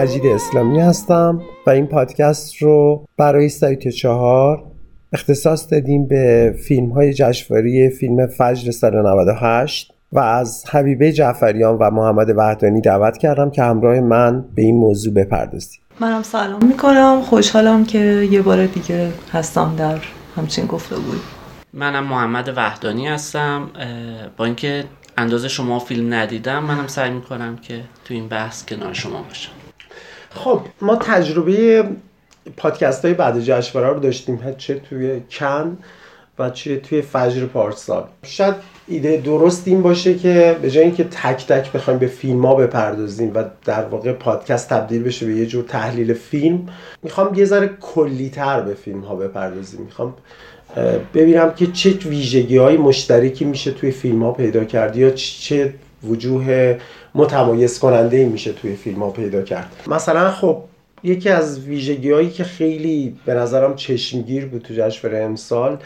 مجید اسلامی هستم و این پادکست رو برای سایت چهار اختصاص دادیم به فیلم های جشنواره فیلم فجر سال 98 و از حبیبه جعفریان و محمد وحدانی دعوت کردم که همراه من به این موضوع بپردازیم. منم سلام می‌کنم. خوشحالم که یه بار دیگه هستم در همچین گفتگوی منم محمد وحدانی هستم. با اینکه اندازه شما فیلم ندیدم منم سعی می‌کنم که تو این بحث کنار شما باشم. خب ما تجربه پادکست های بعد جشنواره رو داشتیم چه توی کن و چه توی فجر پارسال. شاید ایده درست این باشه که به جای اینکه تک تک بخوایم به فیلم ها بپردازیم و در واقع پادکست تبدیل بشه به یه جور تحلیل فیلم می‌خوام یه ذره کلیتر به فیلم ها بپردازیم. می‌خوام ببینم که چه ویژگی های مشترکی میشه توی فیلم ها پیدا کرد یا چه وجوه متمایز کننده ای میشه توی فیلم ها پیدا کرد. مثلا خب یکی از ویژگی هایی که خیلی به نظرم چشمگیر بود تو جشنواره امسال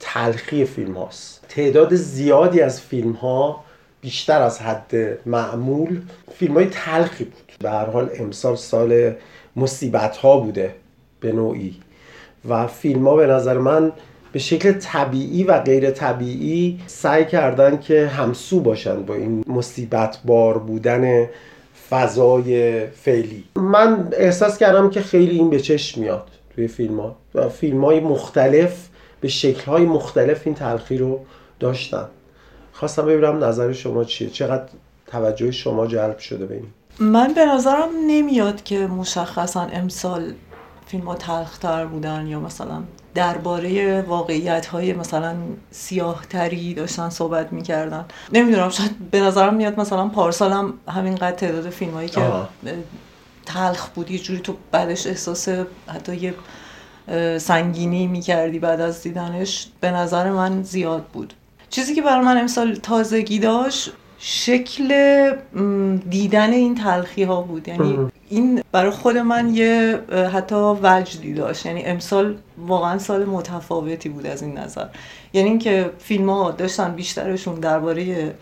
تلخی فیلم هاست. تعداد زیادی از فیلم ها بیشتر از حد معمول فیلم های تلخی بود. به هر حال امسال سال مصیبت ها بوده به نوعی. و فیلم ها به نظر من به شکل طبیعی و غیر طبیعی سعی کردن که همسو باشن با این مصیبت بار بودن فضای فعلی. من احساس کردم که خیلی این به چشم میاد توی فیلم ها و فیلم های مختلف به شکل های مختلف این تلخی رو داشتن. خواستم ببینم نظر شما چیه؟ چقدر توجه شما جلب شده به این؟ من به نظرم نمیاد که مشخصا امسال فیلم ها تلختر بودن یا مثلا درباره واقعیت های مثلا سیاه تری داشتن صحبت می‌کردن. نمی‌دونم شاید به نظرم میاد مثلا پارسال هم همینقدر تعداد فیلم هایی که تلخ بود یه جوری تو بعدش احساس حتی یه سنگینی می‌کردی بعد از دیدنش. به نظر من زیاد بود. چیزی که برای من امسال تازگی داشت شکل دیدن این تلخی ها بود. یعنی این برای خود من یه حتی وجدی داشت. یعنی امسال واقعا سال متفاوتی بود از این نظر. یعنی اینکه فیلم ها داشتن بیشترشون درباره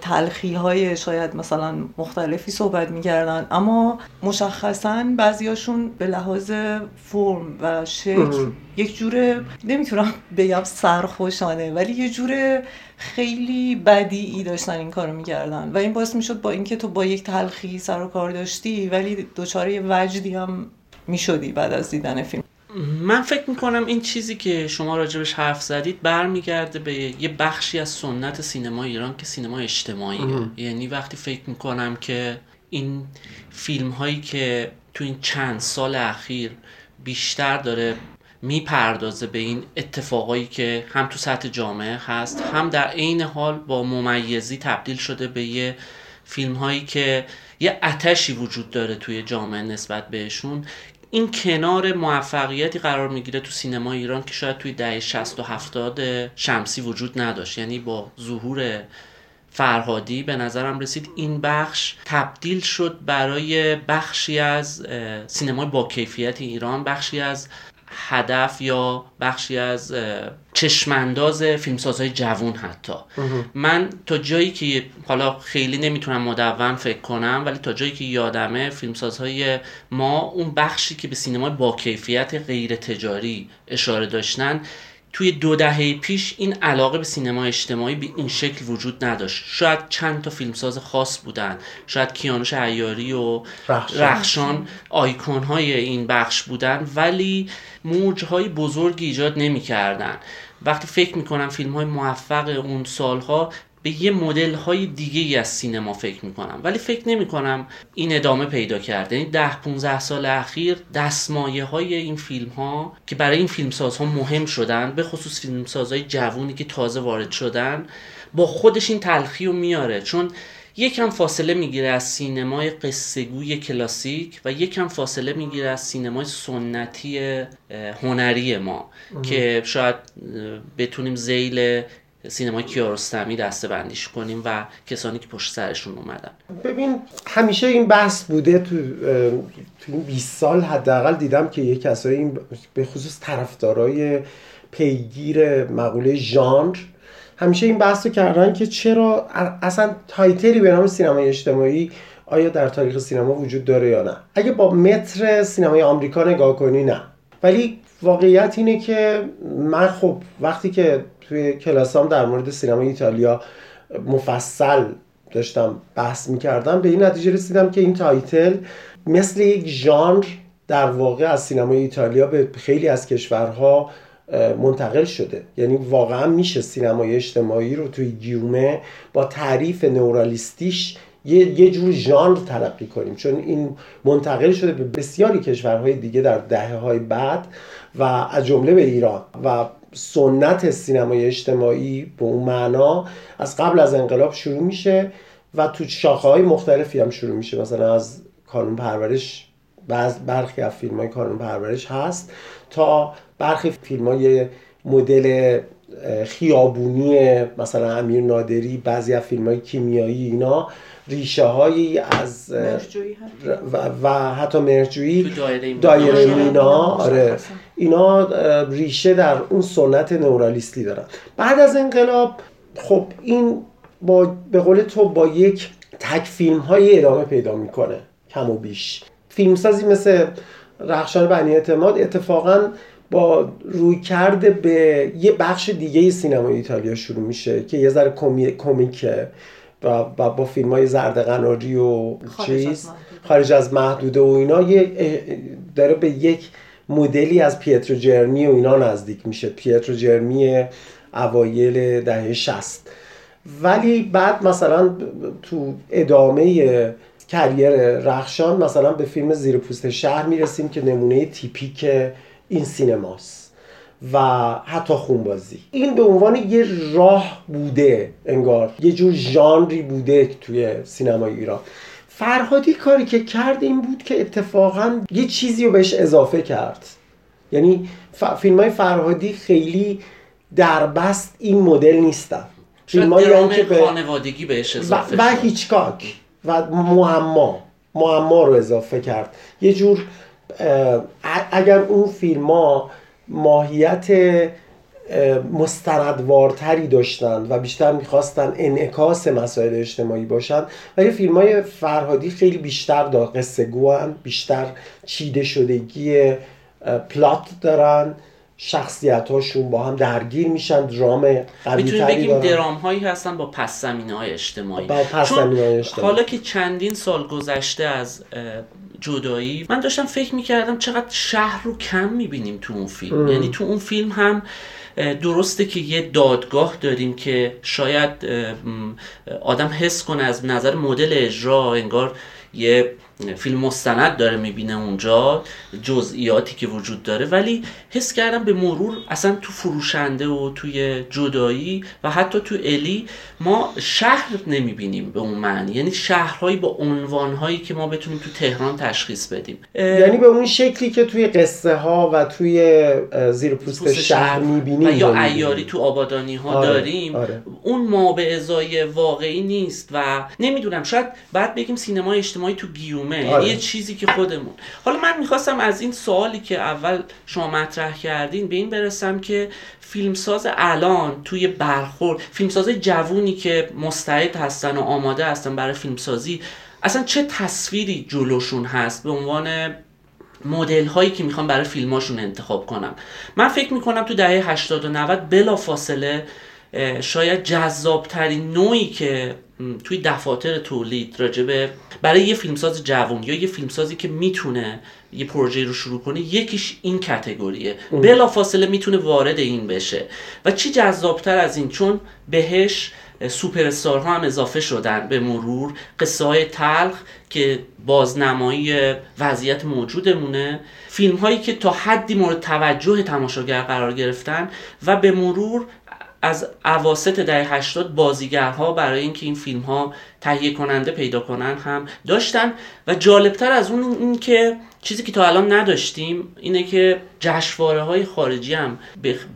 تلخی های شاید مثلا مختلفی صحبت می‌کردن. اما مشخصا بعضیاشون به لحاظ فرم و شکل یک جور نمی‌تونم بگم سرخوشانه ولی یه جور خیلی بدیعی داشتن این کارو می‌کردن. و این باعث می‌شد با اینکه تو با یک تلخی سر و کار داشتی ولی دوچاره وجدی هم می‌شدی بعد از دیدن فیلم. من فکر می‌کنم این چیزی که شما راجبش حرف زدید برمیگرده به یه بخشی از سنت سینما ایران که سینما اجتماعیه. یعنی وقتی فکر می‌کنم که این فیلم هایی که تو این چند سال اخیر بیشتر داره می‌پردازه به این اتفاقایی که هم تو سطح جامعه هست هم در عین حال با ممیزی تبدیل شده به یه فیلم هایی که یه اتشی وجود داره توی جامعه نسبت بهشون این کنار موفقیتی قرار می‌گیره تو سینما ایران که شاید توی دهه 60 و 70 شمسی وجود نداشت. یعنی با ظهور فرهادی به نظرم رسید این بخش تبدیل شد برای بخشی از سینمای با کیفیت ایران بخشی از هدف یا بخشی از چشمانداز فیلمسازهای جوون حتی. من تا جایی که حالا خیلی نمی‌تونم مدون فکر کنم ولی تا جایی که یادمه فیلمسازهای ما اون بخشی که به سینمای با کیفیت غیر تجاری اشاره داشتن توی دو دهه پیش این علاقه به سینما اجتماعی به این شکل وجود نداشت. شاید چند تا فیلمساز خاص بودن. شاید کیانوش عیاری و رخشان, آیکون های این بخش بودن ولی موج های بزرگی ایجاد نمی کردن. وقتی فکر می‌کنم فیلم های موفق اون سالها به یه مدل های دیگه ای از سینما فکر می‌کنم. ولی فکر نمی کنم این ادامه پیدا کرده. یعنی ده 15 سال اخیر دستمایه های این فیلم ها که برای این فیلمساز ها مهم شدن به خصوص فیلمسازهای جوونی که تازه وارد شدن با خودش این تلخی رو میاره. چون یکم فاصله می‌گیره از سینمای قصهگوی کلاسیک و یکم فاصله می‌گیره از سینمای سنتی هنری ما که شاید بتونیم زیل سینما کیارستمی دسته بندیش کنیم و کسانی که پشت سرشون اومدن. ببین همیشه این بحث بوده تو تو این 20 سال حداقل دیدم که یه کسایی این به خصوص طرفدارای پیگیر مقوله ژانر همیشه این بحث رو کردن که چرا اصلا title ی به نام سینمای اجتماعی آیا در تاریخ سینما وجود داره یا نه. اگه با متر سینمای آمریکا نگاه کنی نه. ولی واقعیت اینه که من خب وقتی که توی کلاسام در مورد سینمای ایتالیا مفصل داشتم بحث می‌کردم به این نتیجه رسیدم که این title مثل یک ژانر در واقع از سینمای ایتالیا به خیلی از کشورها منتقل شده. یعنی واقعا میشه سینمای اجتماعی رو توی گیومه با تعریف نورالیستیش یه, یه جور ژانر تلقی کنیم چون این منتقل شده به بسیاری کشورهای دیگه در دهه های بعد و از جمله به ایران. و سنت سینمای اجتماعی به اون معنا از قبل از انقلاب شروع میشه و تو شاخه های مختلفی هم شروع میشه. مثلا از کانون پرورش بعض برخی از فیلم های کانون پرورش هست تا برخی فیلم های مدل خیابونی مثلا امیر نادری بعضی از فیلم های کیمیایی اینا ریشه هایی از و, و حتی مرجویی دایره اینا. آره. اینا ریشه در اون سنت نورالیستی دارن. بعد از انقلاب خب این با به قول تو با یک تک فیلم های ادامه پیدا می‌کنه کم و بیش. فیلمسازی مثل رخشان بنی اعتماد اتفاقا با روی کرده به یه بخش دیگه سینمای ایتالیا شروع میشه که یه ذره کمیکه و با فیلم های زرد قناری و چیز خارج از محدوده و اینا یه داره به یک مدلی از پیترو جرمی و اینا نزدیک میشه. پیترو جرمی اوایل دهه شست. ولی بعد مثلا تو ادامه کریر رخشان مثلا به فیلم زیر پوست شهر می‌رسیم که نمونه تیپیک این سینماست. و حتی خونبازی. این به عنوان یه راه بوده انگار یه جور ژانری بوده توی سینمای ایران. فرهادی کاری که کرد این بود که اتفاقا یه چیزی رو بهش اضافه کرد. یعنی ف... فیلم های فرهادی خیلی در بست این مدل نیستن. فیلم های که به خانوادگی بهش اضافه و, و هیچکاک. و معما. معما رو اضافه کرد. یه جور اگر اون فیلم ها ماهیت مستندوارتری داشتن و بیشتر می‌خواستن انعکاس مسائل اجتماعی باشن. ولی فیلم های فرهادی خیلی بیشتر دا قصه بیشتر چیده شدگی پلات دارن. شخصیت هاشون با هم درگیر میشن درام قوی می‌تونیم بگیم درام هایی هستن با پس زمینه های اجتماعی. با پس های اجتماعی. حالا که چندین سال گذشته از جدایی من داشتم فکر می‌کردم چقدر شهر رو کم می‌بینیم تو اون فیلم. یعنی تو اون فیلم هم درسته که یه دادگاه داریم که شاید آدم حس کنه از نظر مدل اجرا انگار یه فیلم مستند داره می‌بینه اونجا جزئیاتی که وجود داره ولی حس کردم به مرور اصلا تو فروشنده و توی جدایی و حتی تو الی ما شهر نمی‌بینیم به اون معنی. یعنی شهرهایی با عنوانهایی که ما بتونیم تو تهران تشخیص بدیم. یعنی به اون شکلی که توی قصه ها و توی زیر پوست, شهر می‌بینیم و یا ایاری تو آبادانی ها آره، داریم. آره. اون ما به ازای واقعی نیست و نمی‌دونم شاید بعد بگیم سینما اجتماعی تو گیوم آره. یه چیزی که خودمون. حالا من می‌خواستم از این سوالی که اول شما مطرح کردین به این برسم که فیلمساز الان توی برخورد فیلمساز جوونی که مستعد هستن و آماده هستن برای فیلمسازی اصلا چه تصویری جلوشون هست به عنوان مدل هایی که می‌خوان برای فیلماشون انتخاب کنم من فکر می‌کنم تو دهه 80 و 90 بلا فاصله شاید جذابترین نوعی که توی دفاتر تولید راجبه برای یه فیلمساز جوان یا یه فیلمسازی که می‌تونه یه پروژه رو شروع کنه یکیش این کتگوریه بلا فاصله می‌تونه وارد این بشه. و چی جذابتر از این؟ چون بهش سوپر ها هم اضافه شدن به مرور. قصه های تلخ که بازنمایی وضعیت موجودمونه. فیلم هایی که تا حدی مورد توجه تماشاگر قرار گرفتن و به مرور از اواسط دهه 80 بازیگرها برای اینکه این فیلم ها تهیه کننده پیدا کنن هم داشتن و جالبتر از اون این که چیزی که تا الان نداشتیم اینه که جشواره های خارجی هم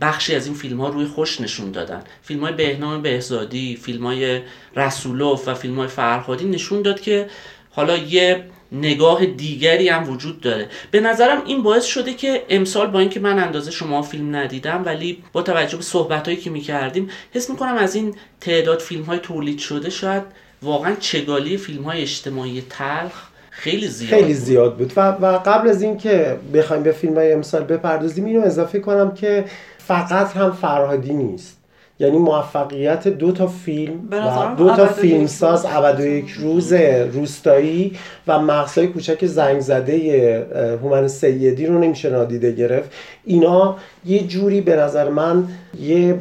بخشی از این فیلم ها روی خوش نشون دادن. فیلم های بهنام بهزادی فیلم های رسولوف و فیلم های فرهادی نشون داد که حالا یه نگاه دیگری هم وجود داره. به نظرم این باعث شده که امسال با اینکه من اندازه شما فیلم ندیدم ولی با توجه به صحبت هایی که می‌کردیم حس می‌کنم از این تعداد فیلم های تولید شده شاید واقعا چگالی فیلم های اجتماعی تلخ خیلی زیاد خیلی زیاد بود. و, و قبل از اینکه بخوایم به فیلم های امسال بپردازیم اینو اضافه کنم که فقط هم فرهادی نیست. یعنی موفقیت دو تا فیلم و دو تا فیلمساز ابد و یک روز روستایی و مغزهای کوچک زنگ زده هومن سیدی رو نمیشه نادیده گرفت. اینا یه جوری به نظر من یه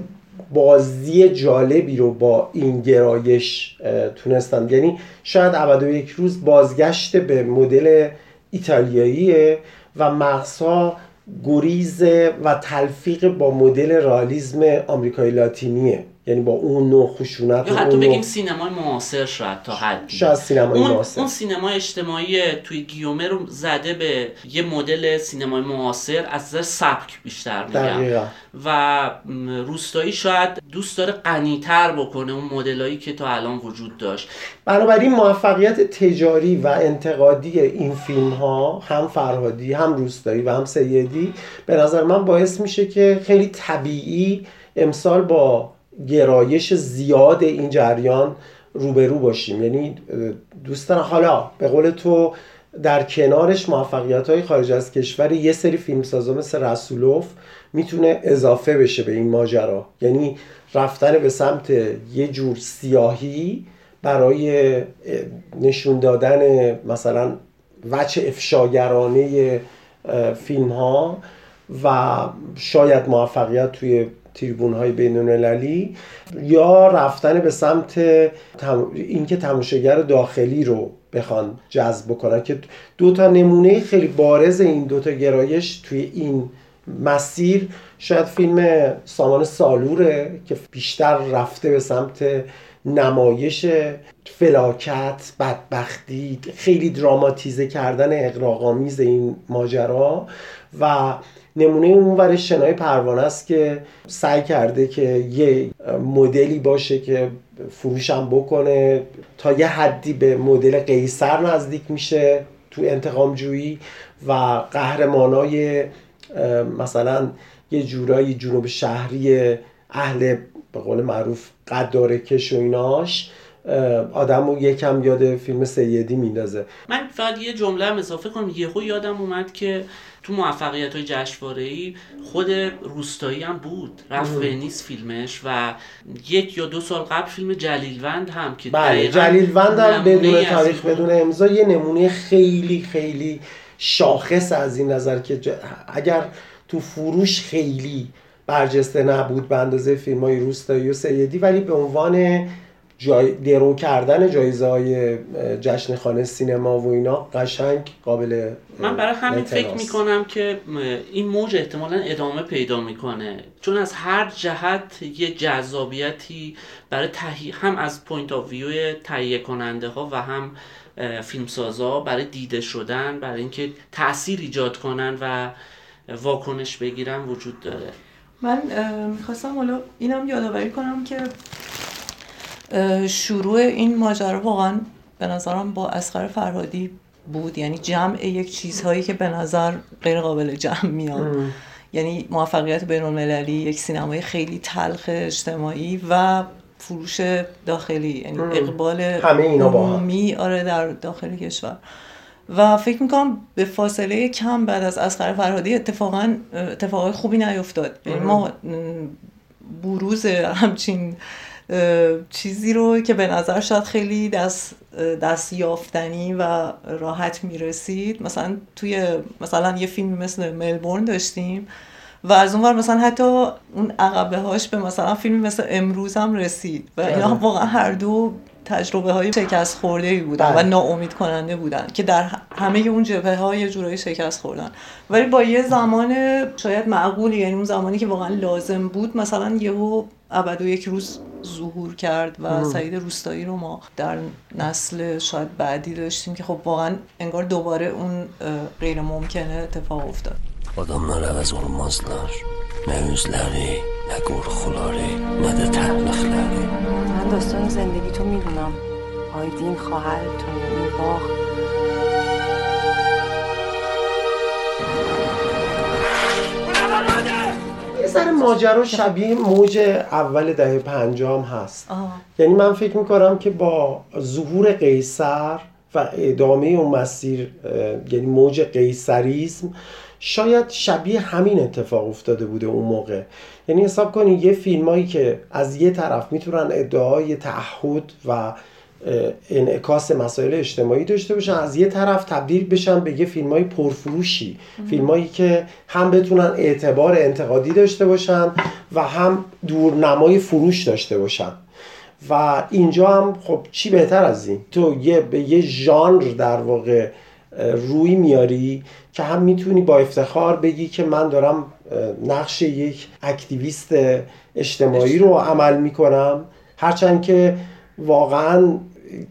بازی جالبی رو با این گرایش تونستن. یعنی شاید ابد و یک روز بازگشت به مدل ایتالیاییه و مغزها گریز و تلفیق با مدل رالیزم آمریکایی لاتینیه. یعنی با اون نوع خشونت یا حتی بگیم سینمای معاصر شاید تا حدی شاید سینمای اون معاصر. اون سینمای اجتماعی توی گیومه رو زده به یه مدل سینمای معاصر از نظر سبک بیشتر میگم. و روستایی شاید دوست داره غنیتر بکنه اون مدلایی که تا الان وجود داشت. بنابراین موفقیت تجاری و انتقادی این فیلم ها هم فرهادی هم روستایی و هم سیدی به نظر من باعث میشه که خیلی طبیعی امسال با گرایش زیاد این جریان روبرو باشیم. یعنی دوستان حالا به قول تو در کنارش موفقیت های خارج از کشور یه سری فیلمسازا مثل رسولوف می‌تونه اضافه بشه به این ماجرا. یعنی رفتن به سمت یه جور سیاهی برای نشون دادن مثلا وچه افشاگرانه فیلم ها و شاید موفقیت توی تریبون های بین المللی یا رفتن به سمت تم... اینکه تماشاگر داخلی رو بخوان جذب بکنن که دو تا نمونه خیلی بارز این دو تا گرایش توی این مسیر شاید فیلم سامان سالوره که بیشتر رفته به سمت نمایش فلاکت بدبختی خیلی دراماتیزه کردن اقراقامیز این ماجرا و نمونه اون شنای پروانه است که سعی کرده که یه مدلی باشه که فروشم بکنه. تا یه حدی به مدل قیصر نزدیک میشه تو انتقام جویی و قهرمانای مثلا یه جورایی جنوب شهری اهل به قول معروف قداره کش و ایناش آدمو یکم یاد فیلم سیدی میندازه. من فقط یه جمله هم اضافه کنم. یهو یادم اومد که تو موفقیت های جشنواره خود روستایی هم بود. رفت فیلمش و یک یا دو سال قبل فیلم جلیلوند هم که بله جلیلوند هم بدون تاریخ بدون امضا یه نمونه خیلی خیلی شاخص از این نظر که اگر تو فروش خیلی برجسته نبود به اندازه فیلم های روستایی و سیدی ولی به عنوان جای درو کردن جایزه های جشن خانه سینما و اینا قشنگ قابل من برای همین فکر می‌کنم که این موج احتمالا ادامه پیدا می‌کنه. چون از هر جهت یه جذابیتی برای تهیه هم از point of view تهیه کننده ها و هم فیلمسازا برای دیده شدن برای اینکه تاثیر ایجاد کنن و واکنش بگیرن وجود داره. من می‌خواستم حالا اینم یادآوری کنم که شروع این ماجرا واقعا به نظرم با اسخر فرهادی بود. یعنی جمع یک چیزهایی که به نظر غیر قابل جمع میاد. یعنی موفقیت بین المللی یک سینمای خیلی تلخ اجتماعی و فروش داخلی یعنی اقبال عمومی آره در داخل کشور. و فکر می‌کنم به فاصله کم بعد از اسخر فرهادی اتفاقا اتفاقای خوبی نیفتاد. یعنی ما بروز همچین چیزی رو که به نظر شاید خیلی دست, دست یافتنی و راحت می‌رسید مثلا توی مثلا یه فیلم مثل ملبورن داشتیم و از اونور مثلا حتی اون عقبه هاش به مثلا فیلم مثل امروز هم رسید و اینا بله. واقعا هر دو تجربه های شکست خورده ای بودن و بله. ناامید کننده بودن که در همه اون جبهه های جورایی شکست خوردن ولی با یه زمان شاید معقولی یعنی اون زمانی که واقعا لازم بود مثلا یهو ابد و یک روز ظهور کرد و سعید روستایی رو ما در نسل شاید بعدی داشتیم که خب واقعا انگار دوباره اون غیر ممکنه اتفاق افتاد. Adamlar əvəz olmazlar. Nə üzləri, nə qorxuları, nə də təhlükləri. من داستان زندگی تو می‌دونم. آیدین خواهر تو این باغ. ذره ماجرا شبیه موج اول دهه پنجام هست. آها. یعنی من فکر می‌کنم که با ظهور قیصر و ادامه اون مسیر یعنی موج قیصریسم شاید شبیه همین اتفاق افتاده بوده اون موقع. یعنی حساب کنید یه فیلمایی که از یه طرف می‌تونن ادعای تعهد و انعکاس مسائل اجتماعی داشته باشن. از یه طرف تبدیل بشن به یه فیلم های پرفروشی فیلمایی که هم بتونن اعتبار انتقادی داشته باشن و هم دورنمای فروش داشته باشن. و اینجا هم خب چی بهتر از این؟ تو یه به یه ژانر در واقع روی میاری که هم می‌تونی با افتخار بگی که من دارم نقش یک اکتیویست اجتماعی رو عمل می‌کنم. هرچند که واقعا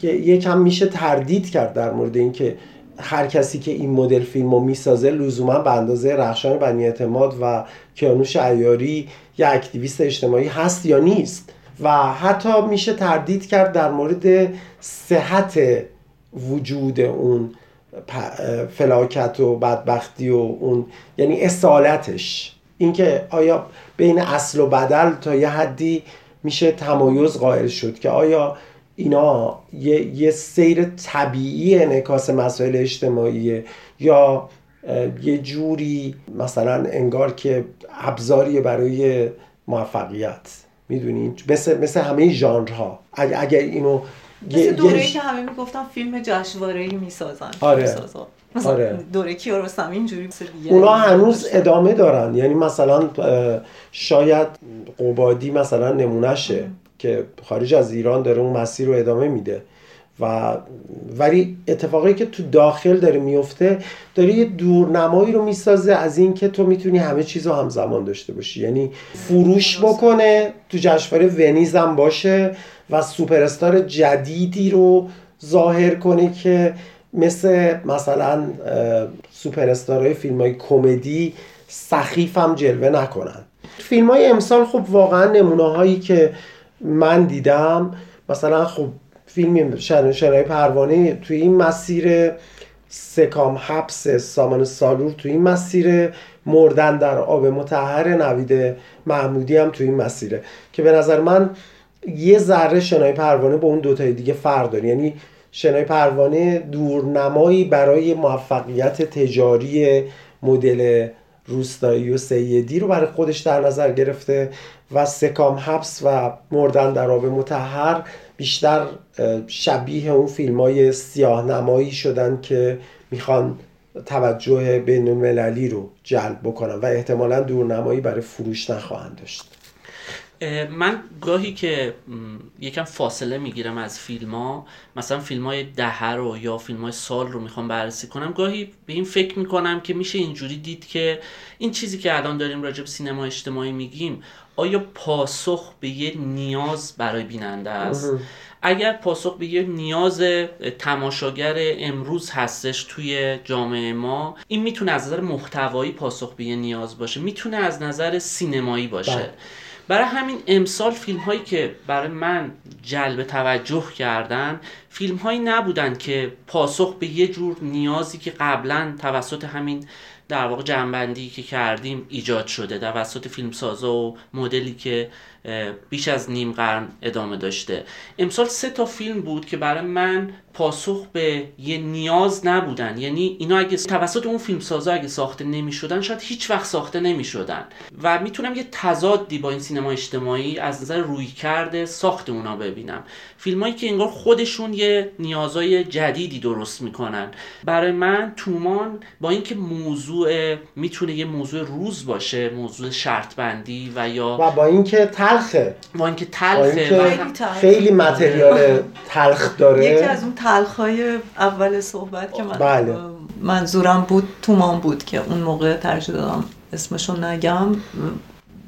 یکم میشه تردید کرد در مورد اینکه هر کسی که این مدل فیلم رو می‌سازه لزوما به اندازه رخشان بنی اعتماد و کیانوش عیاری یه اکتیویست اجتماعی هست یا نیست. و حتی میشه تردید کرد در مورد صحت وجود اون فلاکت و بدبختی و اون یعنی اصالتش. اینکه آیا بین اصل و بدل تا یه حدی میشه تمایز قائل شد که آیا اینا یه, یه سیر طبیعی انعکاس مسائل اجتماعیه. یا یه جوری مثلا انگار که ابزاری برای موفقیت. می‌دونین مثل مثل همه ژانرها. اگه اگر اینو مثل یه- دوره یه- که همه می‌گفتن فیلم جشنواره‌ای می‌سازن آره. مثلا آره. دوره کیارستمی اینجوری اونا هنوز ادامه دارن. یعنی مثلا شاید قبادی مثلا نمونهشه. که خارج از ایران داره اون مسیر رو ادامه میده. و ولی اتفاقی که تو داخل داره میفته داره یه دورنمایی رو می‌سازه از اینکه تو می‌تونی همه چیز رو همزمان داشته باشی. یعنی فروش بکنه تو جشنواره ونیز هم باشه و سوپر جدیدی رو ظاهر کنه که مثل مثلا اه، سوپر استارهای فیلم های کمدی سخیف هم جلوه نکنن. فیلم های امسال خب واقعا نمونه هایی که من دیدم. مثلا خب فیلم شنای پروانه توی این مسیر سکام حبس سامان سالور توی این مسیر مردن در آب متحر نوید محمودی هم توی این مسیره. که به نظر من یه ذره شنای پروانه با اون دوتای دیگه فرق داره. یعنی شنای پروانه دورنمایی برای موفقیت تجاری مدل روستایی و سیدی رو برای خودش در نظر گرفته و سکام حبس و مردن در آب متحر بیشتر شبیه اون فیلم های سیاه نمایی شدن که می‌خوان توجه بین المللی رو جلب بکنن و احتمالا دورنمایی برای فروش نخواهند داشت. من گاهی که یکم فاصله می‌گیرم از فیلم ها مثلا فیلم های دهه رو یا فیلم های سال رو می‌خوام بررسی کنم گاهی به این فکر می‌کنم که میشه اینجوری دید که این چیزی که الان داریم راجع به سینما اجتماعی میگیم آیا پاسخ به یه نیاز برای بیننده است؟ اگر پاسخ به یه نیاز تماشاگر امروز هستش توی جامعه ما این می‌تونه از نظر محتوایی پاسخ به یه نیاز باشه می‌تونه از نظر سینمایی باشه. بله. برای همین امسال فیلم هایی که برای من جلب توجه کردن فیلم هایی نبودن که پاسخ به یه جور نیازی که قبلا توسط همین در واقع جنبندی که کردیم ایجاد شده توسط فیلمسازا و مدلی که بیش از نیم قرن ادامه داشته. امسال سه تا فیلم بود که برای من پاسخ به یه نیاز نبودن. یعنی اینا اگه توسط اون فیلمسازا اگه ساخته نمی شدن شاید هیچ وقت ساخته نمی شدن و می‌تونم یه تضادی با این سینما اجتماعی از نظر روی کرده ساخت اونا ببینم. فیلمایی که انگار خودشون یه نیازای جدیدی درست می‌کنن. برای من تومان با اینکه موضوع می‌تونه یه موضوع روز باشه موضوع شرط بندی و یا و با اینکه تلخه. با اینکه با تلخه و خیلی تلخ. خیلی متریال تلخ داره. یکی از اون تلخای اول صحبت که من بله. منظورم بود تومان بود که اون موقع ترجیح دادم اسمشو نگم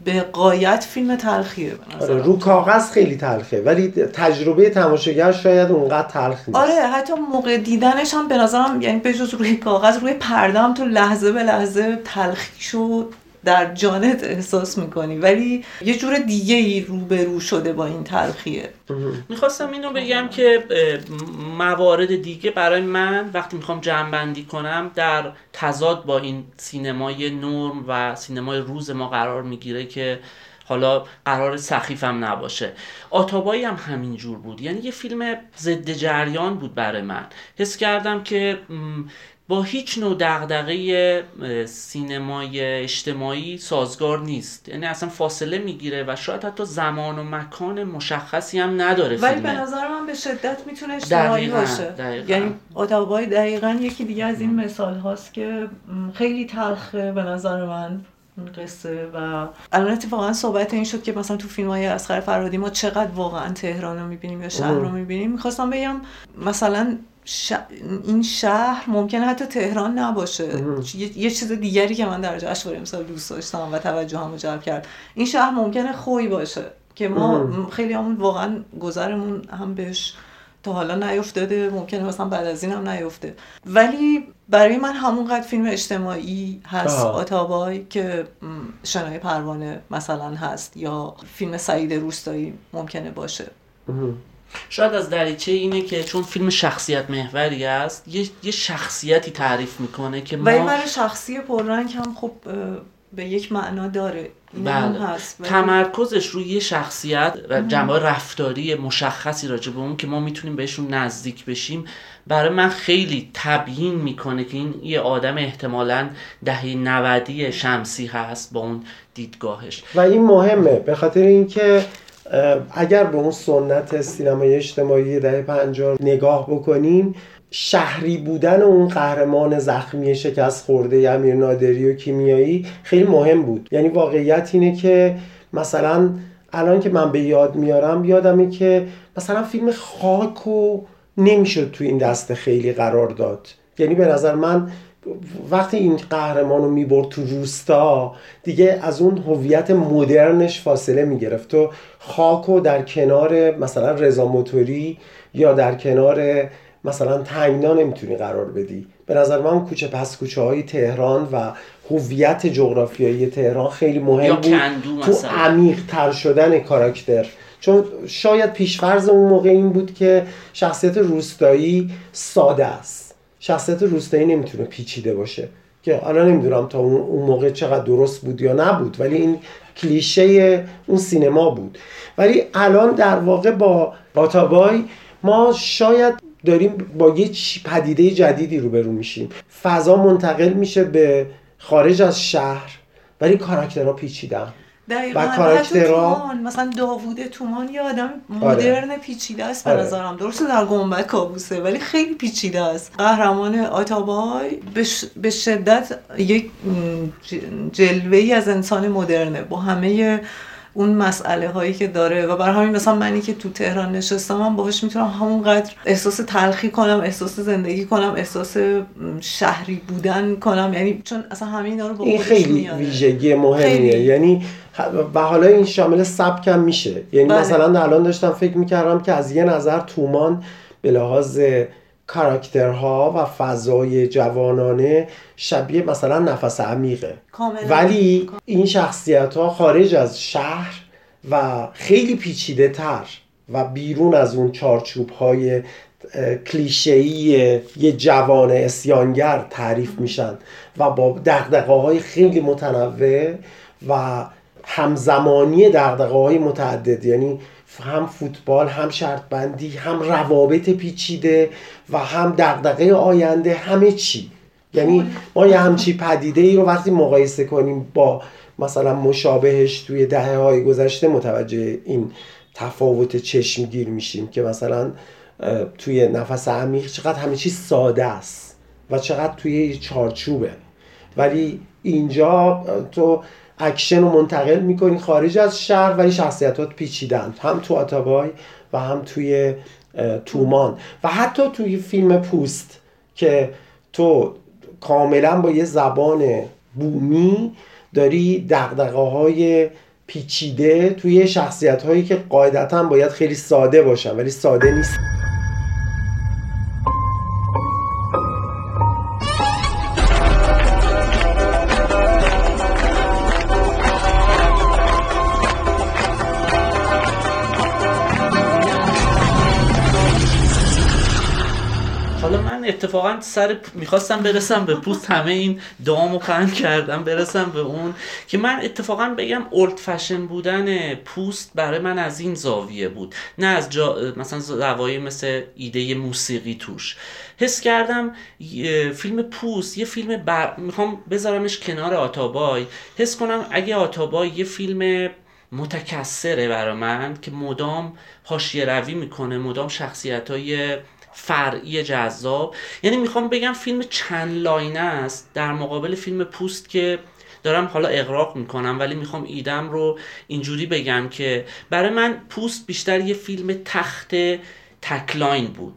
به قایت فیلم تلخیه آره. رو کاغذ خیلی تلخه ولی تجربه تماشاگر شاید اونقدر تلخ نیست آره حتی موقع دیدنش هم به نظرم یعنی به جز روی کاغذ روی پرده هم تو لحظه به لحظه تلخیشو در جانت احساس می‌کنی ولی یه جور دیگه ای روبرو شده با این تلخیه. می‌خواستم اینو بگم که موارد دیگه برای من وقتی می‌خوام جمع بندی کنم در تضاد با این سینمای نرم و سینمای روز ما قرار می‌گیره که حالا قرار سخیفم نباشه. آتابایی هم همینجور بود. یعنی یه فیلم ضد جریان بود برای من. حس کردم که با هیچ نوع دغدغه سینمای اجتماعی سازگار نیست. یعنی اصلا فاصله می‌گیره و شاید حتی زمان و مکان مشخصی هم نداره ولی به نظر من به شدت می‌تونه اجتماعی باشه. یعنی آتابای دقیقا یکی دیگه از این مثال هاست که خیلی تلخه به نظر من قصه و الان اتفاقا صحبت این شد که مثلا تو فیلم های اسخر فرادی ما چقدر واقعا تهران رو می‌بینیم یا شهر رو می‌بینیم. می‌خواستم بگم مثلا این شهر ممکنه حتی تهران نباشه. یه... چیز دیگری که من در جشنواره امسال دوست داشتم و توجه هم جلب کرد. این شهر ممکنه خوی باشه که ما خیلی همون واقعا گذرمون هم بهش تا حالا نیفتاده. ممکنه مثلا بعد از این هم نیفته. ولی برای من همونقدر فیلم اجتماعی هست آتابای که شنای پروانه مثلا هست یا فیلم سعید روستایی ممکنه باشه. شاید از دریچه اینه که چون فیلم شخصیت محوری است یه, یه شخصیتی تعریف می‌کنه که ما ولی من شخصی پررنگ هم خب به یک معنا داره. بله. هست. تمرکزش روی یه شخصیت جنبه رفتاری مشخصی راجع به اون که ما می‌تونیم بهشون نزدیک بشیم. برای من خیلی تبیین می‌کنه که این یه آدم احتمالا دهه 90 شمسی هست با اون دیدگاهش. و این مهمه به خاطر اینکه اگر به اون سنت سینمای اجتماعی دهه 50 نگاه بکنین شهری بودن اون قهرمان زخمی شکست خورده امیر نادری و کیمیایی خیلی مهم بود. یعنی واقعیت اینه که مثلا الان که من به یاد میارم یادمه که مثلا فیلم خاک و نمی‌شد تو این دسته خیلی قرار داد. یعنی به نظر من وقتی این قهرمان رو می‌برد تو روستا دیگه از اون هویت مدرنش فاصله می‌گرفت و خاکو در کنار مثلا رضا موتوری یا در کنار مثلا تنگنا نمی‌تونی قرار بدی. به نظر من کوچه پس کوچه های تهران و هویت جغرافیایی تهران خیلی مهم بود تو عمیق تر شدن کاراکتر. چون شاید پیشفرز اون موقع این بود که شخصیت روستایی ساده است. شخصیت روستایی نمی‌تونه پیچیده باشه. که حالا نمی‌دونم تا اون موقع چقدر درست بود یا نبود ولی این کلیشه اون سینما بود. ولی الان در واقع با باتابای ما شاید داریم با یه پدیده جدیدی روبرو میشیم. فضا منتقل میشه به خارج از شهر ولی کاراکترها پیچیدن. و کاراکترها مثلا داوود تومان یه آدم آره. مدرن پیچیده است به آره. نظرم. درسته در گنبد کابوسه ولی خیلی پیچیده است. قهرمان آتابای به شدت یک جلوه ای از انسان مدرنه. با همه اون مسئله هایی که داره و برای همین مثلا منی که تو تهران نشستم من باهاش می‌تونم همونقدر احساس تلخی کنم احساس زندگی کنم احساس شهری بودن کنم. یعنی چون اصلا همین اینا رو با این خیلی ویژگی مهمیه. یعنی و حالا این شامل سبکم میشه. یعنی بله. مثلا الان داشتم فکر می‌کردم که از یه نظر تومان به لحاظ کاراکترها و فضای جوانانه شبیه مثلا نفس عمیقه. ولی این شخصیت ها خارج از شهر و خیلی پیچیده تر و بیرون از اون چارچوب های کلیشه‌ای یه جوان اسیانگر تعریف میشن و با دقدقه های خیلی متنوع و همزمانی دقدقه های متعدد. یعنی هم فوتبال هم شرط بندی هم روابط پیچیده و هم دغدغه آینده همه چی. یعنی ما یه همچی پدیده ای رو وقتی مقایسه کنیم با مثلا مشابهش توی دهه های گذشته متوجه این تفاوت چشمگیر میشیم که مثلا توی نفس عمیق چقدر همه چی ساده است و چقدر توی چارچوبه. ولی اینجا تو اکشن رو منتقل می‌کنی خارج از شهر ولی شخصیتات پیچیده‌ن. هم تو آتابای و هم توی تومان. و حتی توی فیلم پوست که تو کاملا با یه زبان بومی داری دقدقه های پیچیده توی شخصیت هایی که قاعدتا باید خیلی ساده باشن ولی ساده نیست. اتفاقا سر می‌خواستم برسم به پوست همه این دامو پهن کردم برسم به اون که من اتفاقا بگم اولد فشن بودن پوست برای من از این زاویه بود. نه از جا مثلا زوایای مثل ایده موسیقی توش. حس کردم فیلم پوست یه فیلم بر... می‌خوام بذارمش کنار آتابای. حس کنم اگه آتابای یه فیلم متکثره برای من که مدام حاشیه روی می‌کنه مدام شخصیت های فرعی جذاب. یعنی می‌خوام بگم فیلم چند لاینه است. در مقابل فیلم پوست که دارم حالا اقراق می‌کنم ولی می‌خوام ایدم رو اینجوری بگم که برای من پوست بیشتر یه فیلم تخت تکلاین بود.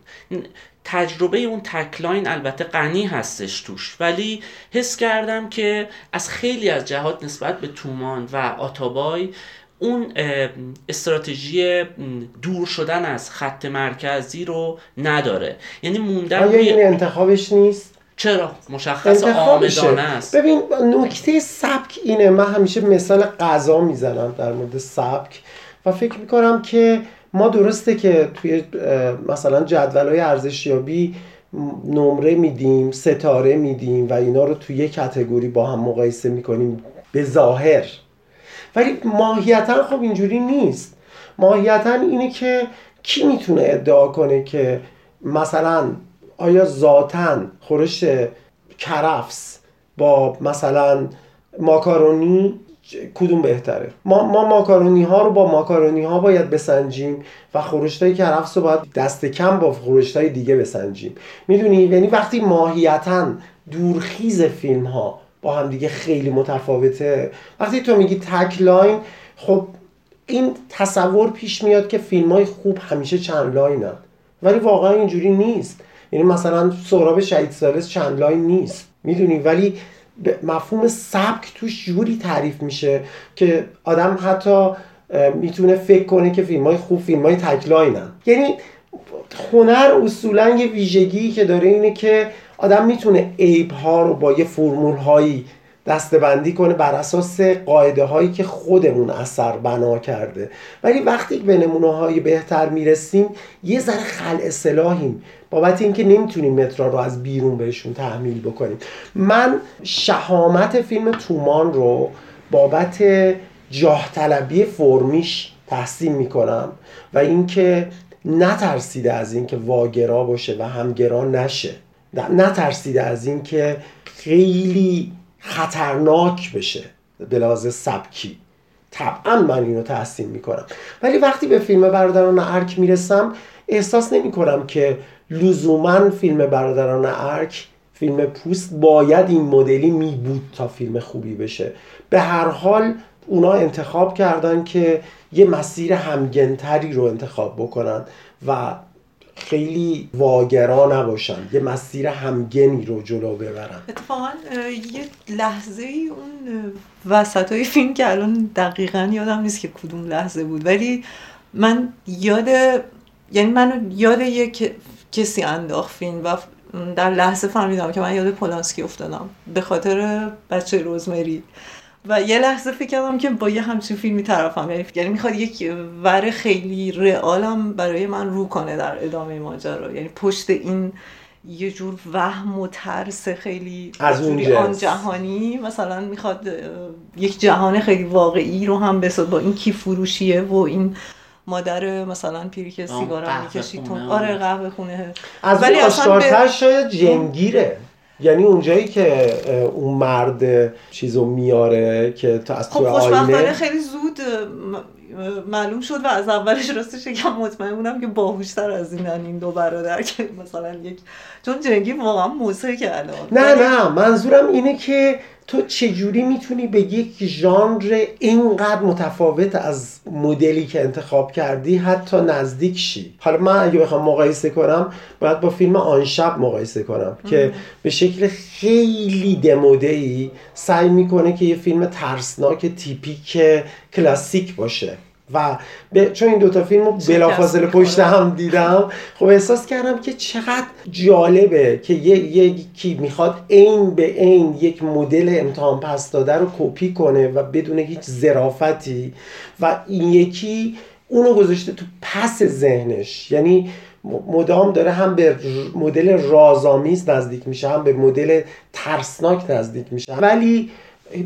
تجربه اون تکلاین البته غنی هستش توش ولی حس کردم که از خیلی از جهات نسبت به تومان و آتابای اون استراتژی دور شدن از خط مرکزی رو نداره. یعنی موندن آیا این انتخابش نیست؟ چرا؟ مشخص آمدانه است. ببین نکته سبک اینه. من همیشه مثال غذا می‌زنم در مورد سبک و فکر می‌کنم که ما درسته که توی مثلا جدول های ارزشیابی نمره میدیم ستاره میدیم و اینا رو توی یک کتگوری با هم مقایسه می‌کنیم به ظاهر. ولی ماهیتا خب اینجوری نیست. ماهیتا اینه که کی می‌تونه ادعا کنه که مثلا آیا ذاتا خورش کرفس با مثلا ماکارونی کدوم بهتره؟ ما, ما ماکارونی ها رو با ماکارونی ها باید بسنجیم و خورشت های کرفس رو باید دست کم با خورشت های دیگه بسنجیم. می‌دونی؟ یعنی وقتی ماهیتا دورخیز فیلم ها با هم دیگه خیلی متفاوته. وقتی تو میگی تک line خب این تصور پیش میاد که فیلم های خوب همیشه چند line ن ولی واقعا اینجوری نیست. یعنی مثلا سهراب شهید سالس چند line نیست. می‌دونی؟ ولی مفهوم سبک توش جوری تعریف میشه که آدم حتی می‌تونه فکر کنه که فیلم های خوب فیلم های تک line ن یعنی هنر اصولا یه ویژگی که داره اینه که آدم می‌تونه عیب ها رو با یه فرمول هایی دستبندی کنه بر اساس قاعده هایی که خودمون اثر بنا کرده. ولی وقتی به نمونه های بهتر می‌رسیم یه ذره خل اصلاحیم بابت اینکه نمی‌تونیم مترا رو از بیرون بهشون تحمیل بکنیم. من شهامت فیلم تومان رو بابت جاه طلبی فرمیش تحسین می‌کنم و اینکه نترسیده از اینکه واگرا باشه و همگرا نشه. نترسیده از اینکه خیلی خطرناک بشه به لحاظ سبکی. طبعا من اینو تحسین می‌کنم. ولی وقتی به فیلم برادران ارک می‌رسم احساس نمی کنم که لزوما فیلم برادران ارک فیلم پوست باید این مدلی می بود تا فیلم خوبی بشه. به هر حال اونا انتخاب کردن که یه مسیر همگنتری رو انتخاب بکنن و خیلی واگرا نباشن. یه مسیر همگنی رو جلو ببرن. اتفاقا یه لحظه ای اون وسط های فیلم که الان دقیقا یادم نیست که کدوم لحظه بود. ولی من یاد یعنی من یاد یک کسی انداخت فیلم و در لحظه فهمیدم که من یاد پولانسکی افتادم. به خاطر بچه روزمری. و یه لحظه فکر کردم که با یه همچین فیلمی طرفم. یعنی یعنی می‌خواد یک ور خیلی رئالم برای من رو کنه در ادامه ماجرا. یعنی پشت این یه جور وهم و ترس خیلی از اون آن جهانی مثلا می‌خواد یک جهان خیلی واقعی رو هم بساد با این کی فروشیه و این مادر مثلا پیری که سیگار هم می‌کشید آره قهوه خونه. از ولی اصلا شاید جنگیره. یعنی اونجایی که اون مرد چیزو میاره که تا از خب آینه خیلی زود معلوم شد و از اولش راستش یکم مطمئن بودم که باهوشتر از این این دو برادر که مثلا یک چون جنگی واقعا موسیقی الان. نه نه منظورم اینه که تو چجوری می‌تونی به یک ژانر اینقدر متفاوت از مدلی که انتخاب کردی حتی نزدیک شی؟ حالا من اگه بخوام مقایسه کنم باید با فیلم آن شب مقایسه کنم که به شکل خیلی دموده ای سعی می‌کنه که یه فیلم ترسناک تیپیک کلاسیک باشه. و چون این دوتا فیلم رو بلافاصله پشت هم دیدم خب احساس کردم که چقدر جالبه که یکی می‌خواد عین به عین یک مدل امتحان پس داده رو کپی کنه و بدون هیچ ظرافتی و این یکی اونو گذاشته تو پس ذهنش. یعنی مدام داره هم به مدل رازآمیز نزدیک میشه هم به مدل ترسناک نزدیک میشه. ولی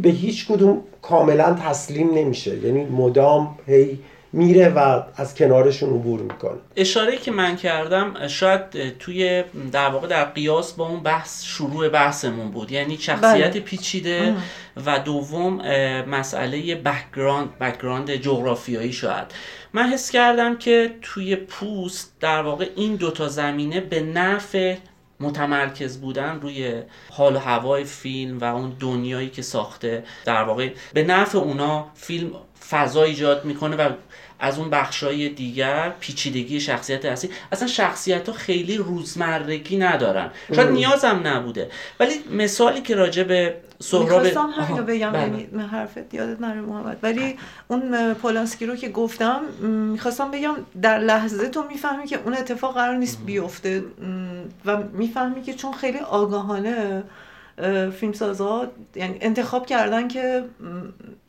به هیچ کدوم کاملا تسلیم نمیشه. یعنی مدام هی میره و از کنارشون عبور می‌کنه. اشاره که من کردم شاید توی در واقع در قیاس با اون بحث شروع بحثمون بود. یعنی شخصیت بله. پیچیده و دوم مسئله background background جغرافیایی شاید. من حس کردم که توی پوست در واقع این دوتا زمینه به نفع متمرکز بودن روی حال و هوای فیلم و اون دنیایی که ساخته در واقع به نفع اونا فیلم فضا ایجاد می‌کنه و از اون بخشای دیگر پیچیدگی شخصیت اصلی. اصلا شخصیت ها خیلی روزمرگی ندارن. شاید نیازم نبوده. ولی مثالی که راجع به سهراب می‌خواستم همینو بگم بله. یعنی حرفت یادت نره محمد. ولی اون پولانسکی رو که گفتم می‌خواستم بگم در لحظه تو می‌فهمی که اون اتفاق قرار نیست بیفته. و می‌فهمی که چون خیلی آگاهانه اه، فیلمسازا یعنی انتخاب کردن که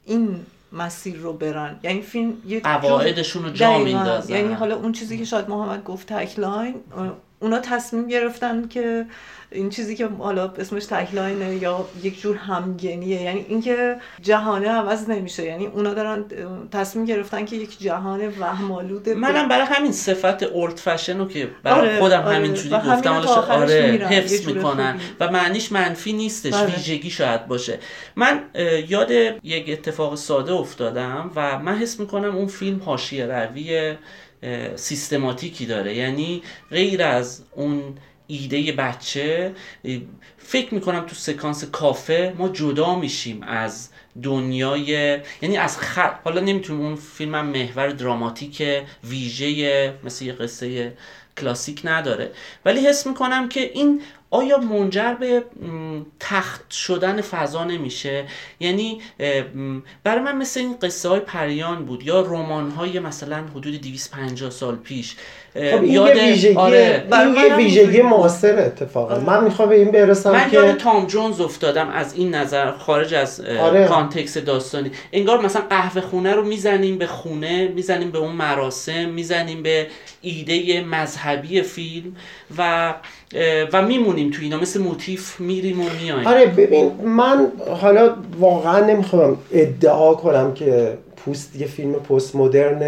این مسیر رو برن یعنی فیلم یه قواعدشون رو جا. میندازن یعنی حالا اون چیزی که شاید محمد گفت تکلاین اونا تصمیم گرفتن که این چیزی که حالا اسمش تکلاینه یا یک جور همگنیه یعنی اینکه جهانه عوض نمیشه یعنی اونا دارن تصمیم گرفتن که یک جهان وهمالود منم برای همین صفت اولد فشن رو که برای آره، خودم آره. همینجوری گفتم آره حفظ می‌کنن خوبی. و معنیش منفی نیستش بله. ویژگی شاید باشه من یاد یک اتفاق ساده افتادم و من حس می‌کنم اون فیلم حاشیه روی اه، سیستماتیکی داره. یعنی غیر از اون ایده بچه فکر می‌کنم تو سکانس کافه ما جدا میشیم از دنیای یعنی از خط حالا نمی‌تونیم اون فیلم هم محور دراماتیک ویژه مثل یه قصه کلاسیک نداره. ولی حس می‌کنم که این آیا منجر به تخت شدن فضا نمیشه یعنی برای من مثل این قصه های پریان بود یا رمان های مثلا حدود 250 سال پیش خب این یاد- یه ویژگی آره. این من ویژگی. معاصر اتفاقا من می‌خوام به این برسم من که یاد تام جونز افتادم از این نظر خارج از آره. context داستانی انگار مثلا قهوه خونه رو می‌زنیم به خونه می‌زنیم به اون مراسم می‌زنیم به ایده مذهبی فیلم و و میمونیم تو اینا مثل موتیف میریم و میایم آره ببین من حالا واقعا نمی‌خوام ادعا کنم که پوست یه فیلم پست مدرن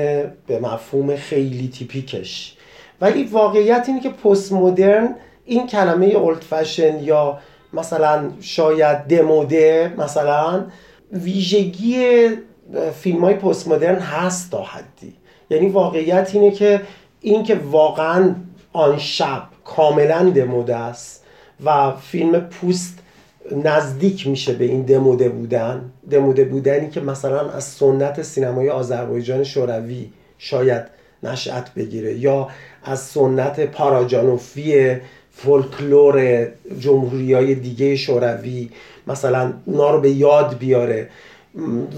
به مفهوم خیلی تیپیکش. ولی واقعیت اینه که پست مدرن این کلمه اولد فشن یا مثلا شاید دموده مثلا ویژگی فیلم های پست مدرن هست تا حدی. یعنی واقعیت اینه که این که واقعا آن شب کاملا دموده است و فیلم پوست نزدیک میشه به این دموده بودن. دموده بودنی که مثلا از سنت سینمای آذربایجان شوروی شاید نشأت بگیره یا از سنت پاراجانوفی فولکلور جمهوری های دیگه شوروی مثلا اونا رو به یاد بیاره.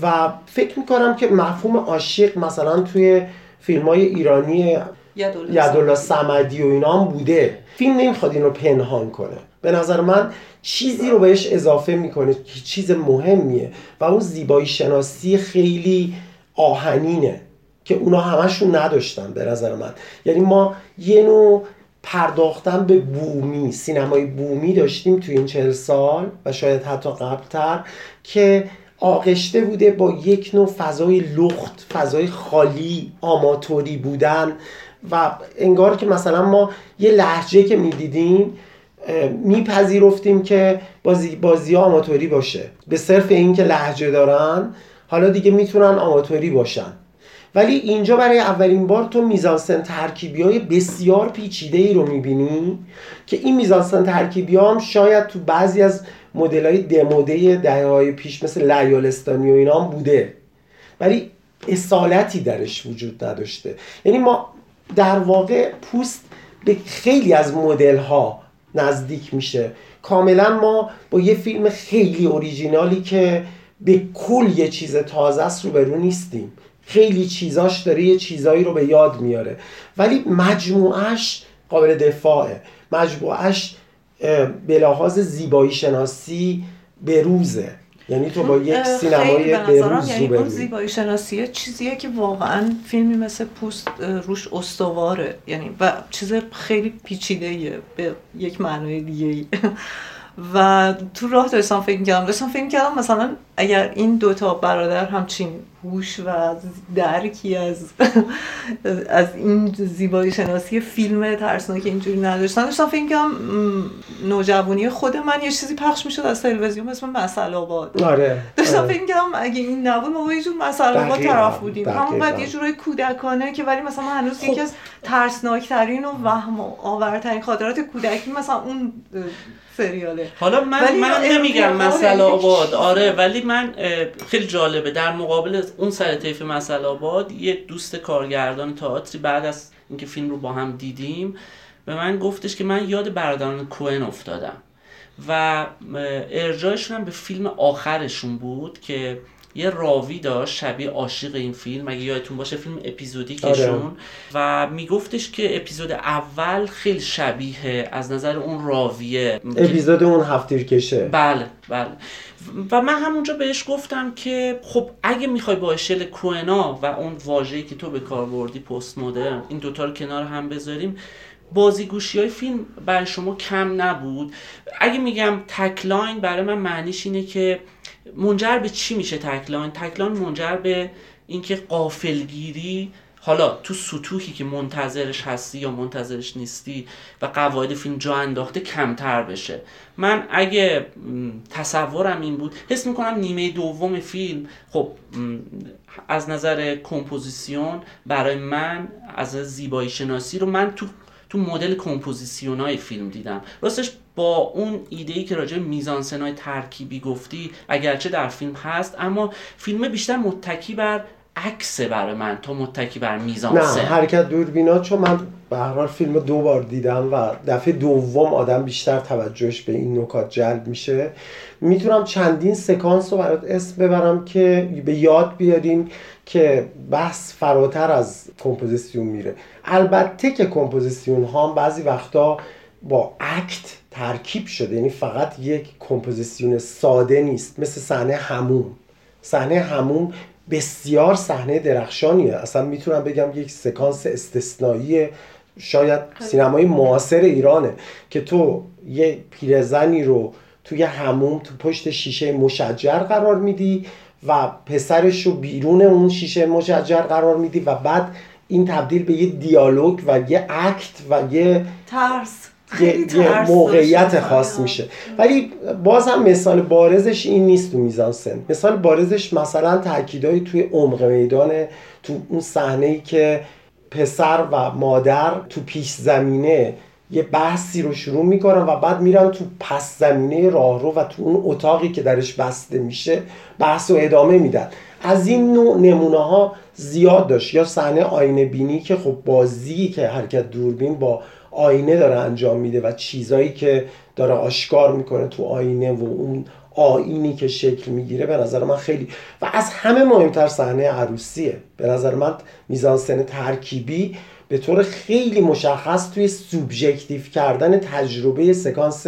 و فکر می‌کنم که مفهوم عاشق مثلا توی فیلم های ایرانی یدالله سمدی. و اینا هم بوده. فیلم نمی‌خواد این رو پنهان کنه. به نظر من چیزی رو بهش اضافه می‌کنه که چیز مهمیه و اون زیبایی شناسی خیلی آهنینه که اونا همشون نداشتن به نظر من. یعنی ما یه نوع پرداختن به بومی سینمای بومی داشتیم تو این چهل سال و شاید حتی قبلتر که آغشته بوده با یک نوع فضای لخت فضای خالی آماتوری بودن. و انگار که مثلا ما یه لحجه که می‌دیدیم میپذیرفتیم که بازی, بازی آماتوری باشه. به صرف این که لحجه دارن حالا دیگه می‌تونن آماتوری باشن. ولی اینجا برای اولین بار تو میزانسن ترکیبی های بسیار پیچیده ای رو می‌بینی که این میزانسن ترکیبی ها هم شاید تو بعضی از مدل های دموده دهه های پیش مثل لیالستانی و اینا هم بوده. ولی اصالتی درش وجود نداشته. یعنی ما در واقع پوست به خیلی از مدل ها نزدیک میشه. کاملا ما با یه فیلم خیلی اوریجینالی که به کل یه چیز تازه است رو برو نیستیم. خیلی چیزاش داره یه چیزایی رو به یاد میاره. ولی مجموعش قابل دفاعه. مجموعش به لحاظ زیبایی شناسی بروزه یعنی تو با یک سینمای بروز یعنی اون زیبایی شناسیه چیزیه که واقعا فیلمی مثل پوست روش استواره. یعنی و چیز خیلی پیچیده به یک معنای دیگه و تو راه داشتم فکر می‌کردم. داشتم فکر می‌کردم مثلا اگر این دوتا برادر همچین هوش و درکی از از این زیبایی شناسی فیلم ترسناک اینجوری نداشتن. داشتم فکر می‌کردم م، نوجوانی خود من یه چیزی پخش می‌شد از تلویزیون اسم مسئله آباد. آره داشتم آره. فکر می‌کردم اگه این نبود ما با یه جور مسئله با دقیقاً، طرف بودیم. دقیقاً. همونقدر یه جورای کودکانه که ولی مثلا من هنوز یکی از ترسناکترین و وهم آورترین خاطرات کودکی مثلا اون سریاله. حالا من من نمیگم مسئله آباد. آره ولی من خیلی جالبه. در مقابل اون سر طیف مسئله آباد یه دوست کارگردان تئاتری بعد از اینکه فیلم رو با هم دیدیم به من گفتش که من یاد برادران کوهن افتادم. و ارجاعشون هم به فیلم آخرشون بود که یه راوی داشت شبیه عاشق این فیلم اگه یادتون باشه فیلم اپیزودیکشون. آره. و میگفتش که اپیزود اول خیلی شبیه از نظر اون راویه. اپیزود اون هفتیر کشه بله بله. و من همونجا بهش گفتم که خب اگه می‌خوای با اشل کوئن‌ها و اون واژه‌ای که تو به کار بردی پست مدرن این دوتا رو کنار هم بذاریم بازیگوشی های فیلم برای شما کم نبود. اگه میگم تک line برای من معنیش اینه که منجر به چی میشه تک line تک line منجر به اینکه غافلگیری حالا تو سطوحی که منتظرش هستی یا منتظرش نیستی و قواعد فیلم جا انداخته کمتر بشه. من اگه تصورم این بود حس می‌کنم نیمه دوم فیلم خب از نظر کمپوزیسیون برای من از زیبایی شناسی رو من تو تو مدل کمپوزیسیون های فیلم دیدم. راستش با اون ایده ای که راجع میزانسن های ترکیبی گفتی اگرچه در فیلم هست اما فیلم بیشتر متکی بر عکسه برای من تا متکی بر نه میزانسن حرکت دوربینا چون من به هر حال فیلم دو بار دیدم و دفعه دوم آدم بیشتر توجهش به این نکات جلب میشه. می‌تونم چندین سکانس رو برات اسم ببرم که به یاد بیاریم که بحث فراتر از کمپوزیسیون میره. البته که کمپوزیسیون ها هم بعضی وقتا با act ترکیب شده. یعنی فقط یک کمپوزیسیون ساده نیست. مثل صحنه حموم صحنه حموم بسیار صحنه درخشانیه. اصلا می‌تونم بگم یک سکانس استثنایی شاید سینمای معاصر ایرانه که تو یه پیرزنی رو توی هموم تو پشت شیشه مشجر قرار میدی. و پسرش رو بیرون اون شیشه مشجر قرار میدی و بعد این تبدیل به یه دیالوگ و یه اکت و یه ترس. یه, موقعیت داشتم. خاص میشه. ولی باز هم مثال بارزش این نیست تو میزان سن. مثال بارزش مثلا تاکیدایی توی عمق میدان تو اون صحنه ای که پسر و مادر تو پیش زمینه یه بحثی رو شروع می‌کنن و بعد میرن تو پس زمینه راهرو و تو اون اتاقی که درش بسته میشه بحث رو ادامه میدن از این نوع نمونه ها زیاد داشت. یا صحنه آینه بینی که خب بازی که حرکت دوربین با آینه داره انجام میده و چیزایی که داره آشکار می‌کنه تو آینه و اون آینی که شکل می‌گیره به نظر من خیلی و از همه مهمتر صحنه عروسیه. به نظر من میزانسن ترکیبی به طور خیلی مشخص توی سوبژکتیو کردن تجربه سکانس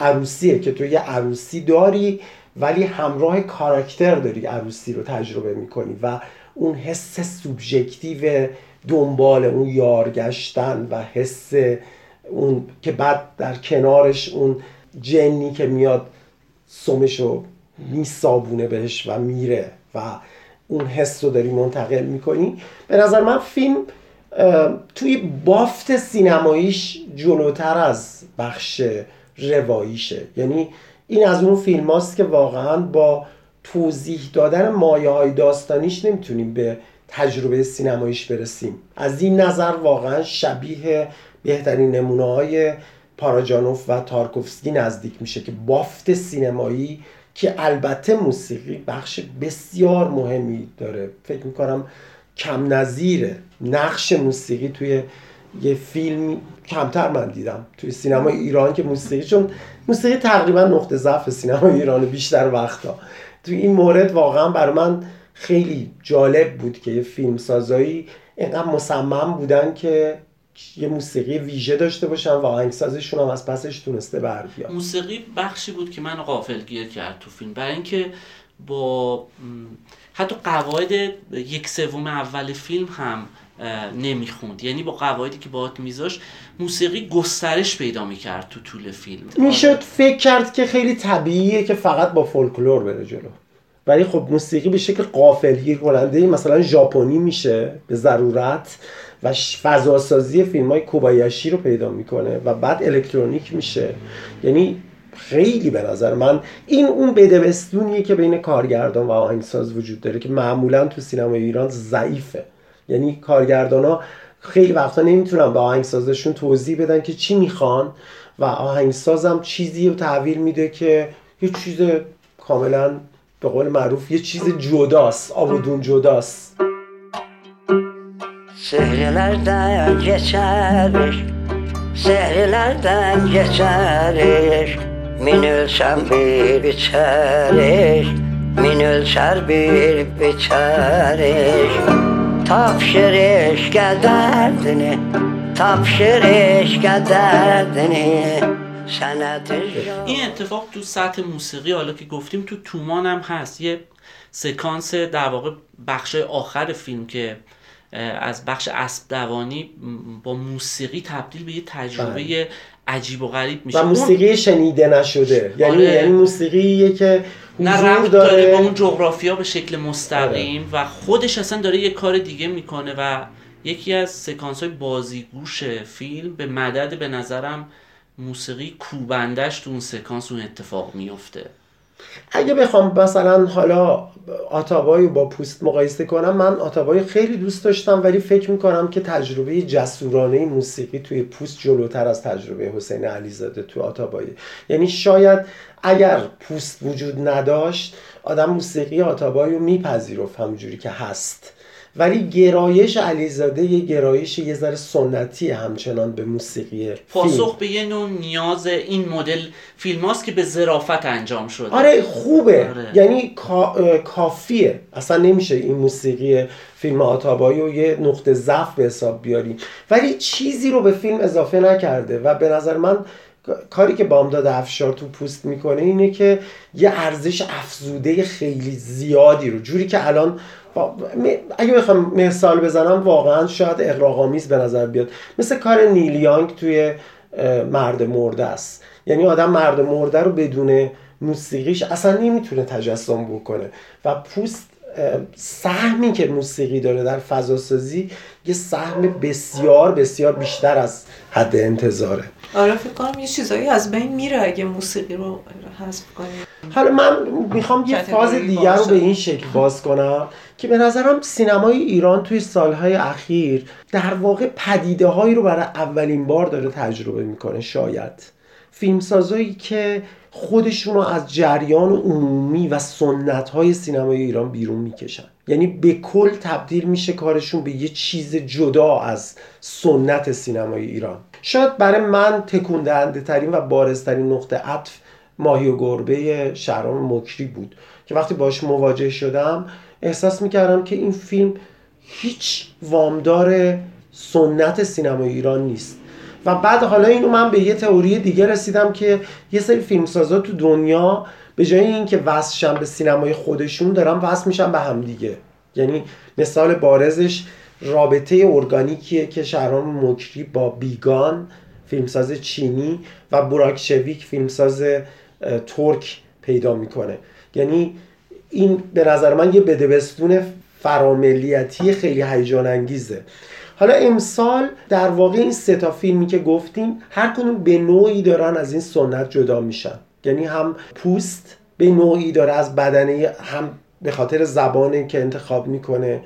عروسیه که تو یه عروسی داری ولی همراه کاراکتر داری عروسی رو تجربه می‌کنی و اون حس سوبژکتیو دنبال اون یارگشتن و حس اون که بعد در کنارش اون جنی که میاد سمشو میسابونه بهش و میره و اون حس رو داری منتقل می‌کنی. به نظر من فیلم توی بافت سینماییش جلوتر از بخش رواییشه. یعنی این از اون فیلم هاست که واقعا با توضیح دادن مایه های داستانیش نمی‌تونیم به تجربه سینماییش برسیم. از این نظر واقعا شبیه بهترین نمونه های پاراجانوف و تارکوفسکی نزدیک میشه که بافت سینمایی که البته موسیقی بخش بسیار مهمی داره. فکر می‌کنم کم نظیره نقش موسیقی توی یه فیلم کمتر من دیدم. توی سینما ایران که موسیقی چون موسیقی تقریبا نقطه ضعف سینما ایران بیشتر وقتا. توی این مورد واقعا برای من خیلی جالب بود که یه فیلم سازایی اینقدر مصمم بودن که یه موسیقی ویژه داشته باشن و آهنگسازشون هم از پسش تونسته بر بیاد. موسیقی بخشی بود که من غافل گیر کرد تو فیلم. برای اینکه با حتی قواعد یک سوم اول فیلم هم نمی‌خوند. یعنی با قواعدی که باهات میذاش موسیقی گسترش پیدا می‌کرد تو طول فیلم. می‌شد فکر کرد که خیلی طبیعیه که فقط با فولکلور بره جلو. ولی خب موسیقی به شکل قافلگیر کننده مثلا ژاپنی میشه به ضرورت و فضاسازی فیلم های کوبایاشی رو پیدا می‌کنه و بعد الکترونیک میشه. یعنی خیلی به نظر من این اون بدبستونیه که بین کارگردان و آهنگساز وجود داره که معمولا تو سینمای ایران ضعیفه. یعنی کارگردان ها خیلی وقتا نمی‌تونن به آهنگسازشون توضیح بدن که چی می‌خوان و آهنگسازم چیزی رو تحویل میده که یه چیز کاملا به قول معروف یه چیز جداست آبودون جداست. Sehirlerden geçeriz Sehirlerden geçeriz Min ölsem bir biçeriz Min ölser bir biçeriz Tapşır eşke derdini Tapşır eşke derdini این اتفاق تو سطح موسیقی حالا که گفتیم تو تومان هم هست. یه سکانس در واقع بخش آخر فیلم که از بخش اسب دوانی با موسیقی تبدیل به یه تجربه عجیب و غریب میشه. و اون موسیقی شنیده نشده. یعنی آره. یعنی موسیقیه که نه رفت داره داره. با اون جغرافیا به شکل مستقیم و خودش اصلا داره یه کار دیگه می‌کنه و یکی از سکانس های بازیگوش فیلم به مدد به نظرم موسیقی کوبندش تو اون سکانس اون اتفاق میفته. اگه بخوام مثلا حالا آتابای با پوست مقایسه کنم من آتابای خیلی دوست داشتم ولی فکر می‌کنم که تجربه جسورانه موسیقی توی پوست جلوتر از تجربه حسین علیزاده تو آتابایی. یعنی شاید اگر پوست وجود نداشت آدم موسیقی آتابای رو میپذیرفت همونجوری که هست. ولی گرایش علیزاده یه گرایش یه ذره سنتی همچنان به موسیقی فیلم. پاسخ به یه نوع نیاز این مدل فیلم هاست که به ظرافت انجام شده. آره خوبه. آره. یعنی کا- کافیه. اصلا نمیشه این موسیقی فیلم آتابایی رو یه نقطه ضعف به حساب بیاریم. ولی چیزی رو به فیلم اضافه نکرده و به نظر من کاری که بامداد افشار تو پوست می‌کنه اینه که یه ارزش افزوده خیلی زیادی رو جوری که الان اگه بخوام مثال بزنم واقعا شاید اقراق‌آمیز به نظر بیاد. مثل کار نیل یانگ توی مرد مرده است. یعنی آدم مرد مرده رو بدون موسیقیش اصلا نمی‌تونه تجسم بکنه. و پوست سهمی که موسیقی داره در فضاسازی یه سهم بسیار بسیار بیشتر از حد انتظاره. آره فکر کنم یه چیزایی از بین میره اگه موسیقی رو حذف کنیم حالا من می‌خوام یه فاز دیگر رو. به این شکل باز کنم که به نظرم سینمای ایران توی سالهای اخیر در واقع پدیده هایی رو برای اولین بار داره تجربه می‌کنه شاید فیلمسازایی که خودشون رو از جریان عمومی و سنت های سینمای ایران بیرون می‌کشن. یعنی به کل تبدیل میشه کارشون به یه چیز جدا از سنت سینمای ایران. شاید برای من تکون دهنده ترین و بارزترین نقطه عطف ماهی و گربه شهرام مکری بود که وقتی باش مواجه شدم احساس می‌کردم که این فیلم هیچ وامدار سنت سینمای ایران نیست. و بعد حالا اینو من به یه تئوری دیگه رسیدم که یه سری فیلمسازا تو دنیا به جای اینکه وصلشن به سینمای خودشون دارن وصل میشن به همدیگه یعنی مثال بارزش رابطه ارگانیکیه که شهرام مکری با بیگان فیلمساز چینی و براکشویک فیلمساز ترک پیدا می‌کنه. یعنی این به نظر من یه بدبستون فراملیتی خیلی هیجان انگیزه حالا امسال در واقع این سه تا فیلمی که گفتیم هر کدوم به نوعی دارن از این سنت جدا میشن. یعنی هم پوست به نوعی داره از بدنه هم به خاطر زبانی که انتخاب می‌کنه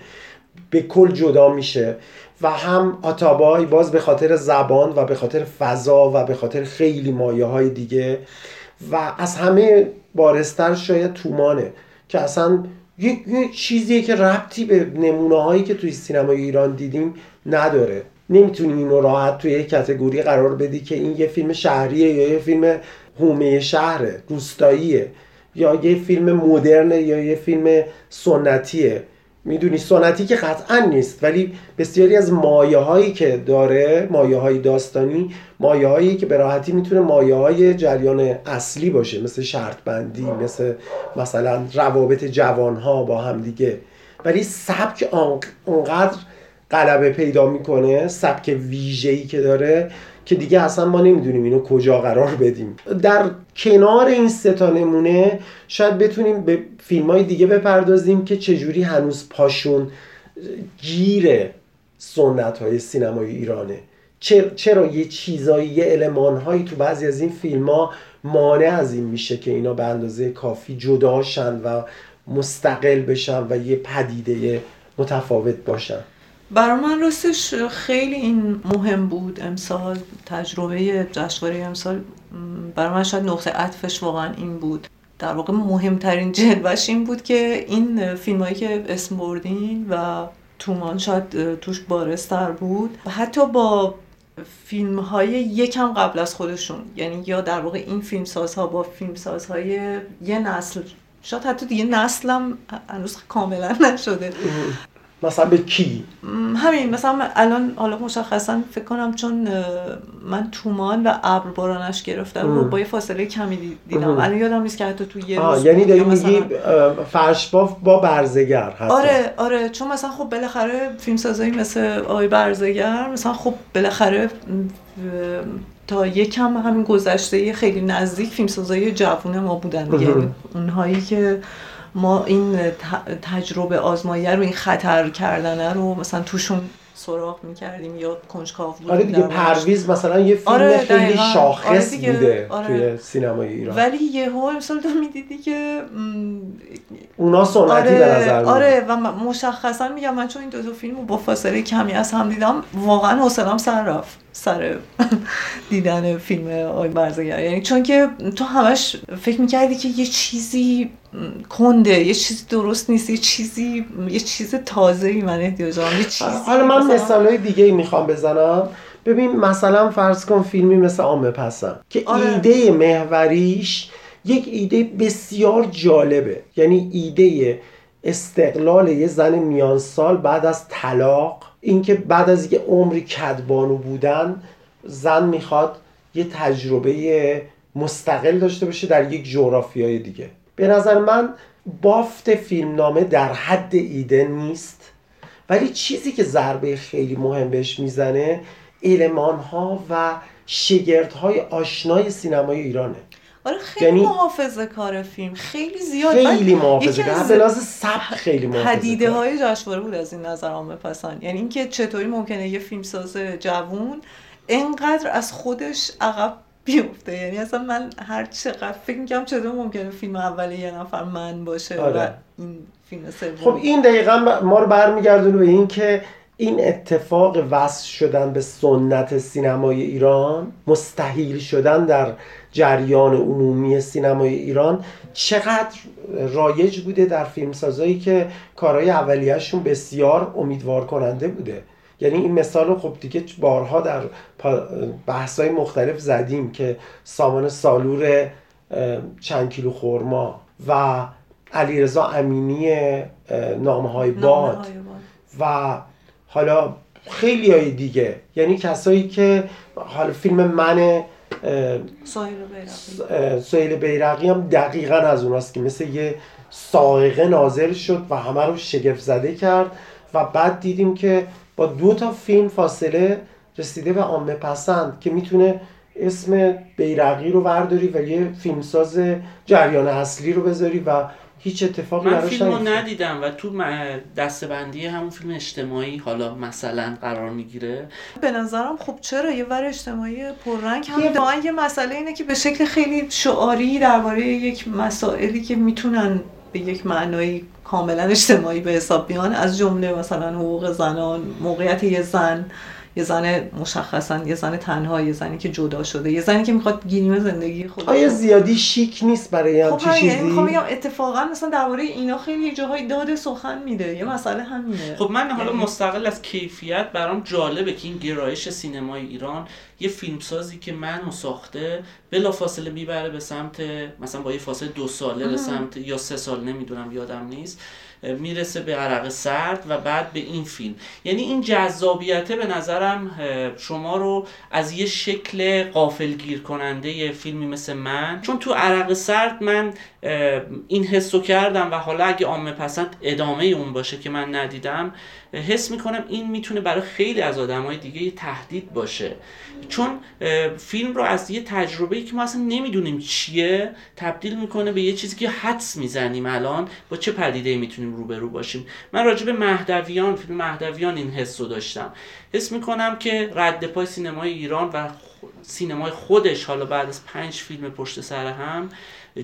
به کل جدا میشه. و هم آتابای باز به خاطر زبان و به خاطر فضا و به خاطر خیلی مایه های دیگه. و از همه بارستر شاید تومانه که اصلا یه, یه چیزیه که ربطی به نمونه هایی که توی سینمای ایران دیدیم نداره. نمی‌تونی اینو راحت توی یه کتگوری قرار بدی که این یه فیلم شهریه یا یه فیلم هومه شهره روستاییه یا یه فیلم مدرنه یا یه فیلم سنتیه. می‌دونی سنتی که قطعا نیست ولی بسیاری از مایه هایی که داره مایه های داستانی مایه هایی که به راحتی می‌تونه مایه های جریان اصلی باشه مثل شرط بندی مثل مثلا روابط جوان ها با هم دیگه. ولی سبک اونقدر غلبه پیدا می‌کنه سبک ویژه‌ای که داره که دیگه اصلا ما نمی‌دونیم اینو کجا قرار بدیم. در کنار این سه تا نمونه شاید بتونیم به فیلم های دیگه بپردازیم که چجوری هنوز پاشون گیر سنت های سینمای ایرانه. چر- چرا یه چیزایی یه علمان هایی تو بعضی از این فیلم ها مانع از این میشه که اینا به اندازه کافی جداشن و مستقل بشن و یه پدیده متفاوت باشن؟ برای من راستش خیلی این مهم بود امسال تجربه جشنواره امسال برای من شاید نقطه عطفش واقعا این بود. در واقع مهمترین جلوش این بود که این فیلم هایی که اسم بردین و تومان شاید توش بارستر بود. حتی با فیلم های یکم قبل از خودشون یعنی یا در واقع این فیلم سازها با فیلم سازهای یه نسل شاید حتی دیگه نسلم هنوز کاملا نشده. مثلا به کی همین مثلا الان حالا مشخصا فکر کنم چون من تومان و ابر بارانش گرفتم رو. با یه فاصله کمی دی- دیدم. الان یادم نیست که حتی تو یه روز یعنی داری میگی اه، فرشباف با برزگر حتی آره آره چون مثلا خب بالاخره فیلم سازایی مثل آقای برزگر مثلا خب بالاخره تا یکم همین گذشته خیلی نزدیک فیلم سازایی جوون ما بودن دیگه. یعنی اونهایی که ما این تجربه آزماییه رو این خطر کردنه رو مثلا توشون سراغ می‌کردیم یا کنجکاو بودیم آره دیگه. پرویز مثلا یه فیلم آره، خیلی. آره شاخص دیگه. بوده آره. توی سینمای ایران ولی یهو امسال تو می‌دیدی که اونا سنتی آره به نظر آره و مشخصا میگم من چون این دو تا فیلم رو با فاصله کمی از هم دیدم واقعا حوصله‌ام سر رفت سر دیدن فیلم آقای برزگر یعنی چون که تو همش فکر می‌کردی که یه چیزی کنده یه چیزی درست نیست یه چیزی یه چیز تازه ای من احتیاج دارم یه چیزی حالا من مثلا- مثالهای دیگه می‌خوام بزنم. ببین مثلا فرض کن فیلمی مثل عامه پسم که آره. ایده محوریش یک ایده بسیار جالبه. یعنی ایده استقلال یه زن میان سال بعد از طلاق اینکه بعد از یه عمری کدبانو بودن زن می‌خواد یه تجربه مستقل داشته باشه در یک جغرافیای دیگه. به نظر من بافت فیلمنامه در حد ایده نیست. ولی چیزی که ضربه خیلی مهم بهش می‌زنه علمان و شگرد های آشنای سینمای ایرانه. آره خیلی یعنی- محافظه کار فیلم. خیلی زیاد. خیلی محافظه کار. از به لحاظ سبک خیلی محافظه پدیده. های جشنواره بود از این نظر عامه پسند. یعنی اینکه چطوری ممکنه یه فیلمساز جوون انقدر از خودش عقب بیفته. یعنی اصلا من هر چقدر فکر می‌کنم چطور ممکنه فیلم اولی یه نفر من باشه و آره. این فیلم سوم. خب این دقیقا ما رو برمیگردونه به این که این اتفاق وصل شدن به سنت سینمای ایران مستحیل شدن در جریان عمومی سینمای ایران چقدر رایج بوده در فیلمسازایی که کارهای اولیهشون بسیار امیدوار کننده بوده یعنی این مثال رو خب دیگه بارها در بحث های مختلف زدیم که سامان سالور چند کیلو خورما و علیرضا امینی نامه های باد نامه‌های باد. و حالا خیلی های دیگه یعنی کسایی که حالا فیلم من سهیل بیرقی هم دقیقا از اوناست که مثل یه سائقه نازل شد و همه رو شگفت زده کرد و بعد دیدیم که با دو تا فیلم فاصله رسیده به عامه پسند که می‌تونه اسم بیرقی رو برداری و یه فیلمساز جریان اصلی رو بذاری و هیچ اتفاقی من براش فیلم رو نیفتاد. ندیدم و تو دستبندی همون فیلم اجتماعی حالا مثلا قرار می‌گیره به نظرم خب چرا یه ور اجتماعی پررنگ هم یه- دارن یه مسئله اینه که به شکل خیلی شعاری درباره یک مسائلی که می‌تونن به یک معنایی کاملا اجتماعی به حساب بیان از جمله مثلا حقوق زنان موقعیت یه زن یه زن مشخصا یه زن تنها یه زنی که جدا شده یه زنی که می‌خواد گیریم زندگی خودش آیا زیادی شیک نیست برای خب همچی همین یعنی چیزی؟ می‌خوام بگم اتفاقا مثلا درباره اینا خیلی یه جاهای داد سخن میده یه مسئله همینه. خب من حالا یعنی- مستقل از کیفیت برام جالبه که این گرایش سینمای ایران یه فیلمسازی که منو ساخته بلافاصله می‌بره به سمت مثلا با یه فاصله دو ساله به سمت یا سه سال نمی‌دونم یادم نیست. می‌رسه به عرق سرد و بعد به این فیلم. یعنی این جذابیته به نظرم شما رو از یه شکل قافلگیر کننده فیلمی مثل من چون تو عرق سرد من این حسو کردم و حالا اگه عامه پسند ادامه اون باشه که من ندیدم حس می‌کنم این می‌تونه برای خیلی از آدمای دیگه یه تهدید باشه. چون فیلم رو از یه تجربه که ما اصلا نمی‌دونیم چیه تبدیل می‌کنه به یه چیزی که حدس می‌زنیم الان با چه پدیده می‌تونیم روبرو باشیم. من راجع به مهدویان فیلم مهدویان این حس رو داشتم. حس می‌کنم که رد پای سینمای ایران و سینمای خودش حالا بعد از پنج فیلم پشت سر هم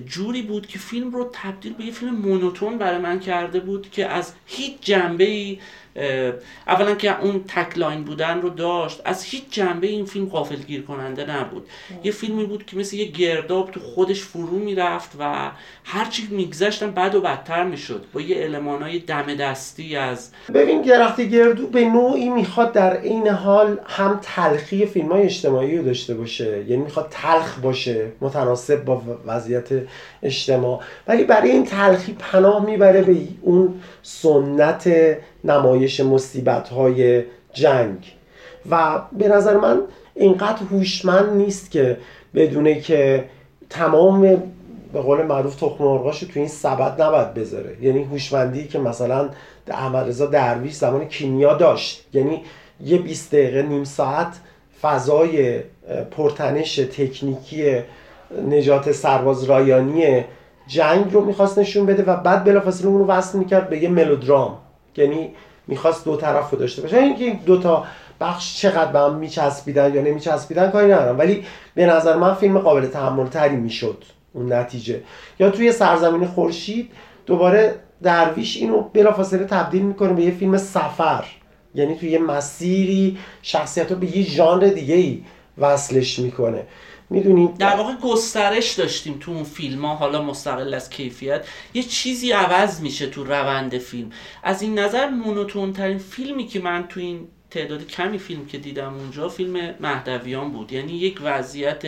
جوری بود که فیلم رو تبدیل به یه فیلم مونوتون برای من کرده بود که از هیچ جنبه ای اولا که اون تکلاین بودن رو داشت. از هیچ جنبه این فیلم گیر کننده نبود. یه فیلمی بود که مثل یه گرداب تو خودش فرو می‌رفت و هرچی میگذشتم بد و بدتر می‌شد. با یه المانای دم دستی از ببین گرختی گردو به نوعی می‌خواد در عین حال هم تلخی فیلم های اجتماعی رو داشته باشه. یعنی می‌خواد تلخ باشه متناسب با وضعیت اجتماع. ولی برای این تلخی پناه می‌بره به اون سنت نمایش مصیبت های جنگ. و به نظر من اینقدر هوشمند نیست که بدونه که تمام به قول معروف تخم مرغاشو تو این سبد نباید بذاره. یعنی هوشمندی که مثلا احمد رضا درویش زمان کیمیا داشت. یعنی یه 20 دقیقه نیم ساعت فضای پرتنش تکنیکی نجات سرباز رایانی جنگ رو می‌خواست نشون بده و بعد بلافاصله اون رو وصل می‌کرد به یه ملودرام. یعنی می‌خواست دو طرف رو داشته باشه. اینکه این دو تا بخش چقدر به هم میچسبیدن یا نمیچسبیدن کاری ندارم. ولی به نظر من فیلم قابل تحمل تری می‌شد اون نتیجه. یا توی سرزمین خورشید دوباره درویش اینو بلافاصله تبدیل می‌کنه به یه فیلم سفر. یعنی توی یه مسیری شخصیت رو به یه ژانر دیگه ای وصلش می‌کنه. می‌دونید در واقع گسترش داشتیم تو اون فیلم ها حالا مستقل از کیفیت. یه چیزی عوض میشه تو روند فیلم. از این نظر مونوتون ترین فیلمی که من تو این تعداد کمی فیلم که دیدم اونجا فیلم مهدویان بود. یعنی یک وضعیت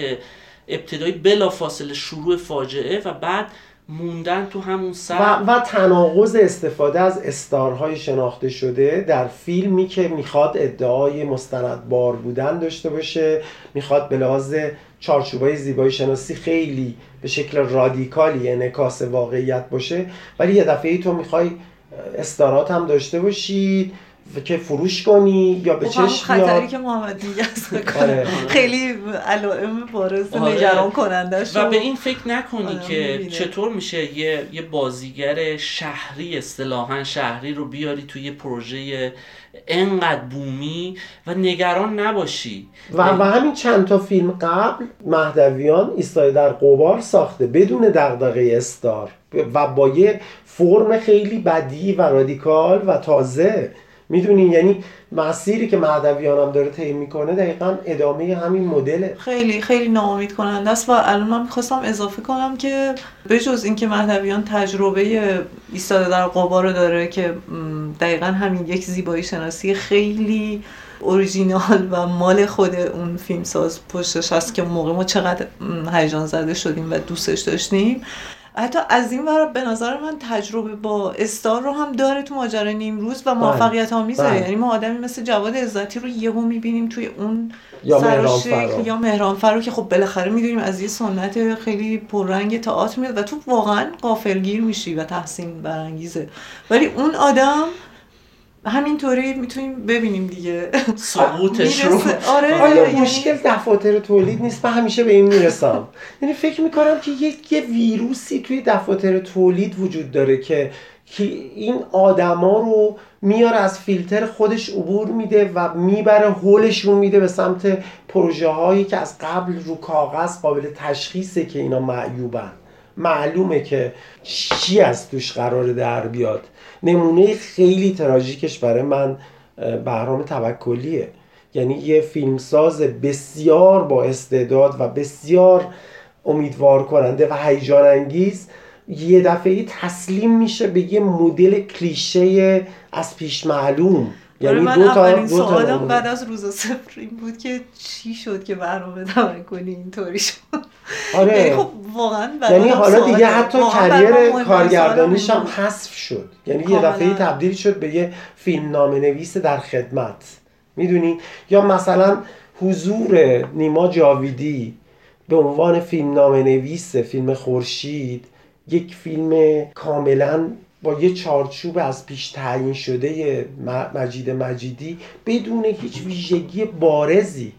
ابتدایی بلا فاصله شروع فاجعه و بعد موندن تو همون سر. و, و تناقض استفاده از استارهای شناخته شده در فیلمی که می‌خواد ادعای مستندبار بودن داشته باشه می‌خواد به لحاظ چارچوبای زیبایی شناسی خیلی به شکل رادیکالی انعکاس واقعیت باشه ولی یه دفعه ای تو می‌خوای استارات هم داشته باشی که فروش کنی یا به خب چشم خطری که محمد میگه آره. خیلی علائم بارز آره. نگران کننده و به این فکر نکنی آره، که چطور میشه یه یه بازیگر شهری اصطلاحا شهری رو بیاری توی یه پروژه انقدر بومی و نگران نباشی. و, و همین چند تا فیلم قبل مهدویان ایستای در قبار ساخته بدون دغدغه استار و با یه فرم خیلی بدی و رادیکال و تازه. می‌دونین یعنی مسیری که مهدویان هم داره طی می‌کنه دقیقا ادامه همین مدله. خیلی خیلی ناامید کننده است و الان من می‌خواستم اضافه کنم که به جز اینکه مهدویان تجربه ایستاده در قبا رو داره که دقیقا همین یک زیبایی شناسی خیلی اوریژینال و مال خود اون فیلمساز پشتش هست که موقع ما چقدر هیجان زده شدیم و دوستش داشتیم. حتی از این ور به نظر من تجربه با استار رو هم داره تو ماجرای نیمروز و بله. موفقیت آمیزه بله. یعنی ما آدمی مثل جواد عزتی رو یهو می‌بینیم توی اون یا مهران یا مهران فرو که خب بالاخره می‌دونیم از یه سنت خیلی پررنگ تئاتر میاد و تو واقعا قافلگیر میشی و تحسین برانگیزه ولی اون آدم همینطوری می‌تونیم ببینیم دیگه. سقوطش رو. آره. آیا مشکل دفاتر تولید نیست؟ من همیشه به این می‌رسم. یعنی فکر می‌کنم که یک یه ویروسی توی دفاتر تولید وجود داره که که این آدما رو میاره از فیلتر خودش عبور میده و می‌بره هولشون میده به سمت پروژه هایی که از قبل رو کاغذ قابل تشخیصه که اینا معیوبن. معلومه که چی از توش قرار در بیاد. نمونه خیلی تراژیکش برای من بهرام توکلیه. یعنی یه فیلمساز بسیار با استعداد و بسیار امیدوار کننده و هیجان انگیز. یه دفعه تسلیم میشه به یه مدل کلیشه از پیش معلوم. یعنی من دو تا اولین دو تا سوالم. بعد از روز صفر این بود که چی شد که برنامه توکلی اینطوری شد یعنی آره خب واقعا یعنی حالا. دیگه حتی کریر کارگردانیش هم. حذف شد یعنی یه. دفعه تبدیل شد به یه فیلم نام نویس در خدمت می‌دونی یا مثلا حضور نیما جاویدی به عنوان فیلم نام نویس فیلم خورشید یک فیلم کاملا با یه چارچوب از پیش تعیین شده مجید مجیدی بدون هیچ ویژگی بارزی.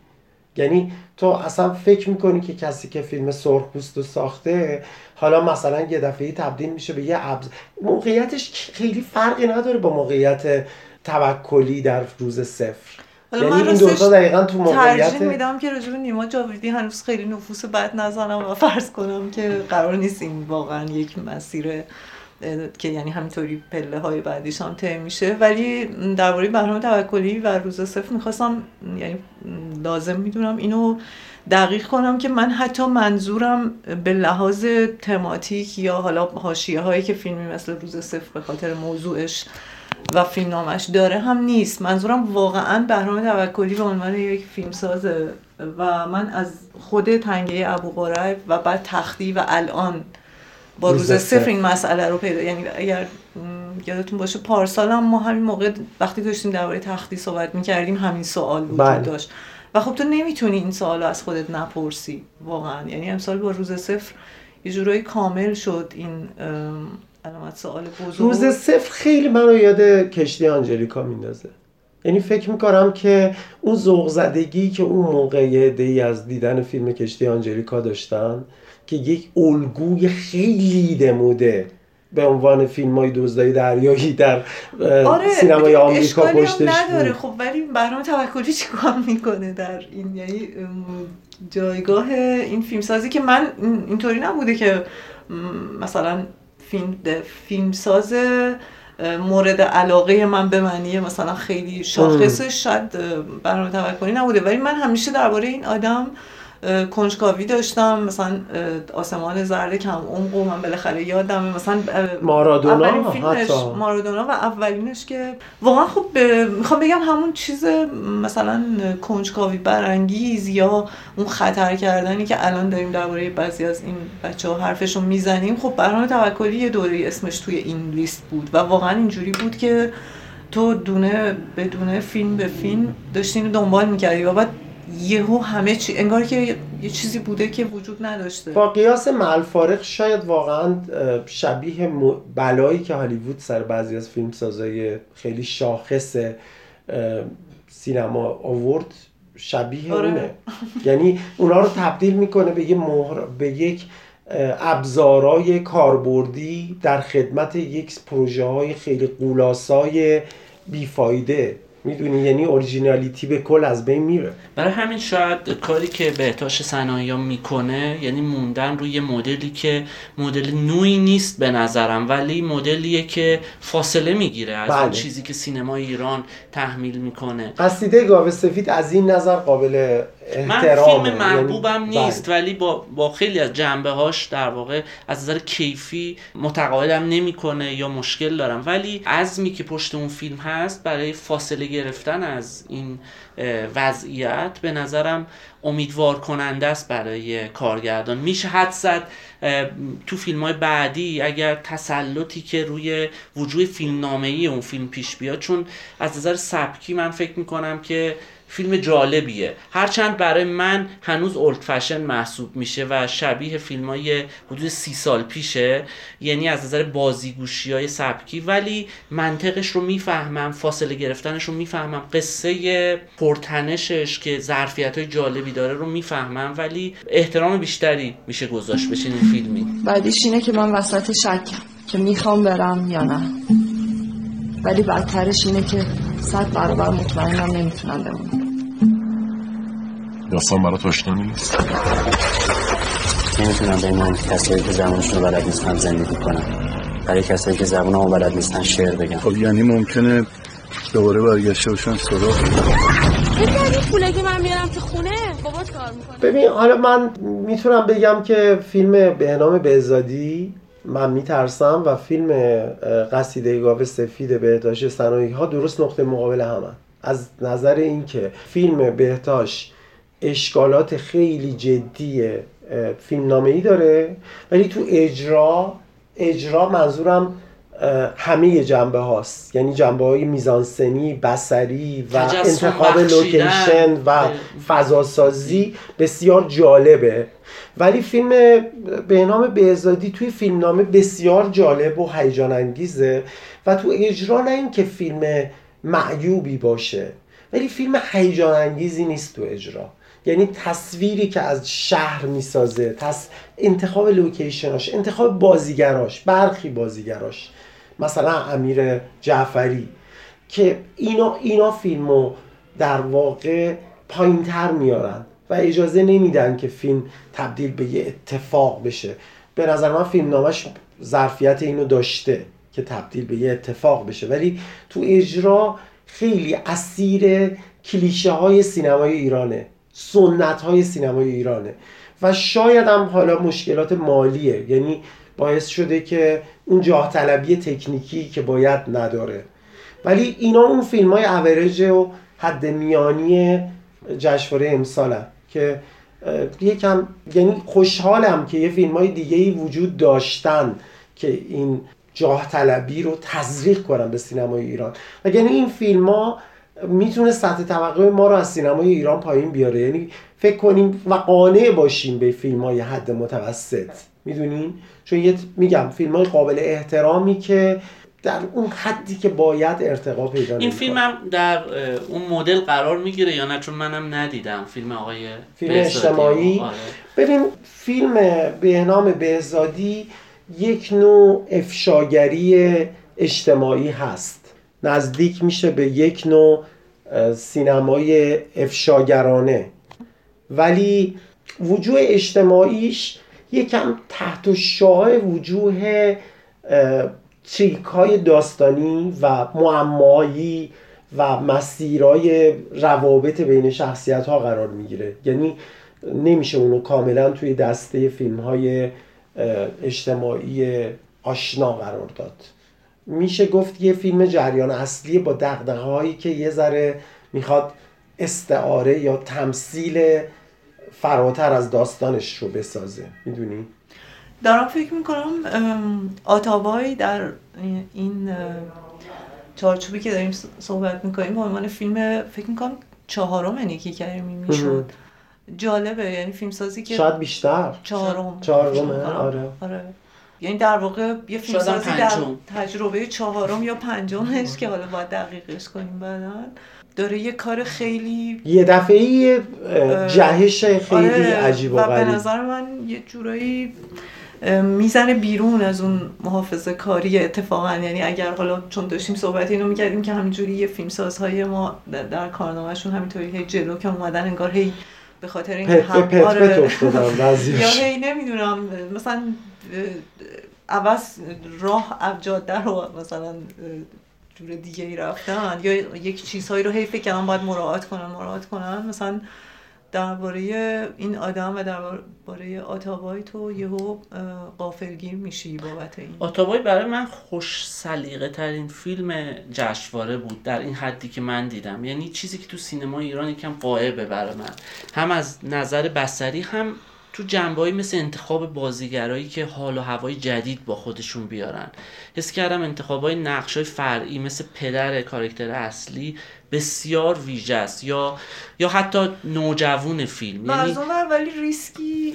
یعنی تو اصلا فکر می‌کنی که کسی که فیلم سرخپوست رو ساخته حالا مثلا یه دفعه تبدیل میشه به یه ابز موقعیتش خیلی فرقی نداره با موقعیت توکلی در روز صفر. حالا یعنی من این دوتا دقیقا تو موقعیت ترجیح میدم که راجب نیما جاویدی هنوز خیلی نفوس بد نزنم و فرض کنم که قرار نیست این واقعا یک مسیر که یعنی همینطوری پله های بعدیش هم میشه. ولی درباره برنامه توکلی و روز صفر می‌خواستم یعنی لازم می‌دونم اینو دقیق کنم که من حتی منظورم به لحاظ تماتیک یا حالا حاشیه هایی که فیلمی مثل روز صفر به خاطر موضوعش و فیلمنامش داره هم نیست. منظورم واقعا بهرام توکلی به عنوان یک فیلمسازه و من از خود تنگه ابو و بعد تختی و الان با روز روز صفر. این مسئله رو پیدا یعنی اگر یادتون باشه پارسال هم ما همین موقع وقتی داشتیم درباره تختی صحبت می‌کردیم همین سوال وجود بله. داشت و خب تو نمی‌تونی این سوال رو از خودت نپرسی واقعا یعنی امسال با روز صفر یه جورایی کامل شد این ام، علامت سوال بزرگ روز صفر خیلی منو یاد کشتی آنجلیکا میندازه یعنی فکر می‌کنم که اون ذوق زدگی که اون موقع یه از دیدن فیلم کشتی آنجلیکا داشتن که یک الگوی خیلی دموده به عنوان فیلم های دزدای دریایی در آره سینمای آمریکا پشتش نداره. خب ولی برنامه توکلی چیکار می‌کنه در این یعنی جایگاه این فیلمسازی که من اینطوری نبوده که مثلا فیلم فیلمساز مورد علاقه من به معنی مثلا خیلی شاخصش شاید برنامه توکلی نبوده. ولی من همیشه درباره این آدم کنجکاوی داشتم مثلا آسمان زرد کم عمق و من بالاخره یادمه مثلا مارادونا اولین فیلمش حتی. مارادونا و اولینش که واقعا خب می‌خوام بگم همون چیز مثلا کنجکاوی برانگیز یا اون خطر کردنی که الان داریم درباره بعضی از این بچه ها حرفشون می‌زنیم خب برنامه توکلی یه دوره اسمش توی این لیست بود و واقعا اینجوری بود که تو دونه به دونه فیلم به فیلم داشتی اینو دنبال می‌کردی و بعد یهو همه چی انگار که یه- چیزی بوده که وجود نداشته. با قیاس ملفارق شاید واقعا شبیه بلایی که هالیوود سر بعضی از فیلمسازای خیلی شاخص سینما آورد شبیه آره. اونه. یعنی اونا رو تبدیل می‌کنه به یه مهر به یک ابزارای کاربردی در خدمت یک پروژه های خیلی قولاسای بیفایده. می‌دونی؟ یعنی اورجینالیتی به کل از بین میره. برای همین شاید کاری که بهتاش صنایع می‌کنه یعنی موندن روی مدلی که مدل نوعی نیست به نظرم ولی مدلیه که فاصله می‌گیره از اون بله. چیزی که سینما ایران تحمیل می‌کنه. قصیده گاو سفید از این نظر قابل من فیلم محبوبم یعنی- نیست ولی با, با خیلی از جنبه هاش در واقع از نظر کیفی متقاعدم نمی‌کنه یا مشکل دارم. ولی عزمی که پشت اون فیلم هست برای فاصله گرفتن از این وضعیت به نظرم امیدوار کننده است برای کارگردان. میشه حد زد تو فیلم های بعدی اگر تسلطی که روی وجوه فیلم ای اون فیلم پیش بیاد چون از نظر سبکی من فکر می‌کنم که فیلم جالبیه. هرچند برای من هنوز اولد فشن محسوب میشه و شبیه فیلم های حدود سی سال پیشه یعنی از نظر بازیگوشی های سبکی ولی منطقش رو می‌فهمم فاصله گرفتنش رو می‌فهمم قصه پرتنشش که ظرفیت های جالبی داره رو می‌فهمم ولی احترام بیشتری میشه گذاشت بشه این فیلمی. بعدیش اینه که من وسط شکم که می‌خوام برم یا نه. ولی بدترش اینه که صد برابر مطمئنم نمی‌تونم بمونم. داستان برات آشنا نیست؟ نمی‌تونم بین اون کسایی که زبانشون رو بلد نیستن زندگی کنم. برای کسایی که زبان رو بلد نیستن شعر بگم. خب یعنی ممکنه دوباره برگشته باشن سراغ؟ این پوله که من میارم تو خونه؟ بابات کار می‌کنه. ببین حالا من می‌تونم بگم که فیلم به نام بهزادی من میترسم و فیلم قصیده گاو سفید بهداشت سنایی ها درست نقطه مقابل همن از نظر اینکه فیلم بهداشت اشکالات خیلی جدی فیلمنامه ای داره. ولی تو اجرا اجرا منظورم همه جنبه هاست. یعنی جنبه های میزانسنی بسری و انتخاب. لوکیشن و فضاسازی بسیار جالبه. ولی فیلم به نام بهزادی توی فیلمنامه بسیار جالب و هیجان انگیزه و تو اجرا نه اینکه فیلم معیوبی باشه ولی فیلم هیجان انگیزی نیست تو اجرا. یعنی تصویری که از شهر می‌سازه تص... انتخاب لوکیشناش انتخاب بازیگراش برخی بازیگراش. مثلا امیر جعفری که اینا اینا فیلمو در واقع پایین تر میارن و اجازه نمیدن که فیلم تبدیل به یه اتفاق بشه. به نظر من فیلم نامش ظرفیت اینو داشته که تبدیل به یه اتفاق بشه. ولی تو اجرا خیلی اسیر کلیشه های سینمای ایرانه. سنت های سینمای ایرانه. و شاید هم حالا مشکلات مالیه. یعنی باعث شده که اون جاه طلبی تکنیکی که باید نداره. ولی اینا اون فیلم های و حد میانی جشنواره امسالن که یکم یعنی خوشحالم که یه فیلم های دیگه ای وجود داشتن که این جاه طلبی رو تزریق کنن به سینمای ایران. و یعنی این فیلم ها می‌تونه سطح توقع ما رو از سینمای ایران پایین بیاره یعنی فکر کنیم و قانع باشیم به فیلم های حد متوسط می‌دونین چون یه میگم فیلم های قابل احترامی که در اون حدی که باید ارتقا پیدا این. فیلم هم در اون مدل قرار می‌گیره یا نه چون منم ندیدم فیلم آقای فیلم بهزادی. اجتماعی آره. ببین فیلم بهنام بهزادی یک نوع افشاگری اجتماعی هست نزدیک میشه به یک نوع سینمای افشاگرانه. ولی وجوه اجتماعیش یکم تحت شعاع وجوه تریک های داستانی و معمایی و مسیرهای روابط بین شخصیت ها قرار می‌گیره. یعنی نمیشه اونو کاملا توی دسته فیلم های اجتماعی آشنا قرار داد. میشه گفت یه فیلم جریان اصلی با دقدقه هایی که یه ذره می‌خواد استعاره یا تمثیل فراتر از داستانش رو بسازه می‌دونی؟ دارم فکر می‌کنم آتابای در این چارچوبی که داریم صحبت می‌کنیم به عنوان فیلم فکر می‌کنم چهارم نیکی کریمی می‌شد جالبه یعنی فیلم سازی که شاید بیشتر چهارم می‌کنم. آره. آره یعنی در واقع یه فیلم شاید هم سازی در. تجربه چهارم یا پنجمش که حالا باید دقیقش کنیم بعدا. داره یه کار خیلی یه دفعه جهش خیلی آره، عجیب و و به نظر من یه جورایی می‌زنه بیرون از اون محافظه کاری اتفاقا. یعنی اگر حالا چون داشتیم صحبت اینو می‌کردیم که همینجوری یه فیلمسازهای ما در- کارنامهشون همینطوری هی جلو که اومدن انگار هی به خاطر این پت پت پت افتادن یا هی نمی‌دونم مثلا عوض راه جاده رو مثلا جور دیگه ای رفتن یا یک چیزهایی رو فکر کردن باید مراعات کنن مراعات کنن. مثلا درباره این آدم و درباره آتابای تو یهو اه، غافلگیر میشی بابت این. آتابای برای من خوش سلیقه ترین فیلم جشنواره بود در این حدی که من دیدم. یعنی چیزی که تو سینما ایران یکم قائبه برای من. هم از نظر بصری هم تو جنبه‌ای مثل انتخاب بازیگرایی که حال و هوای جدید با خودشون بیارن. حس کردم انتخابای نقشای فرعی مثل پدر کاراکتر اصلی بسیار ویژه است یا یا حتی نوجوون فیلم یعنی ولی ریسکی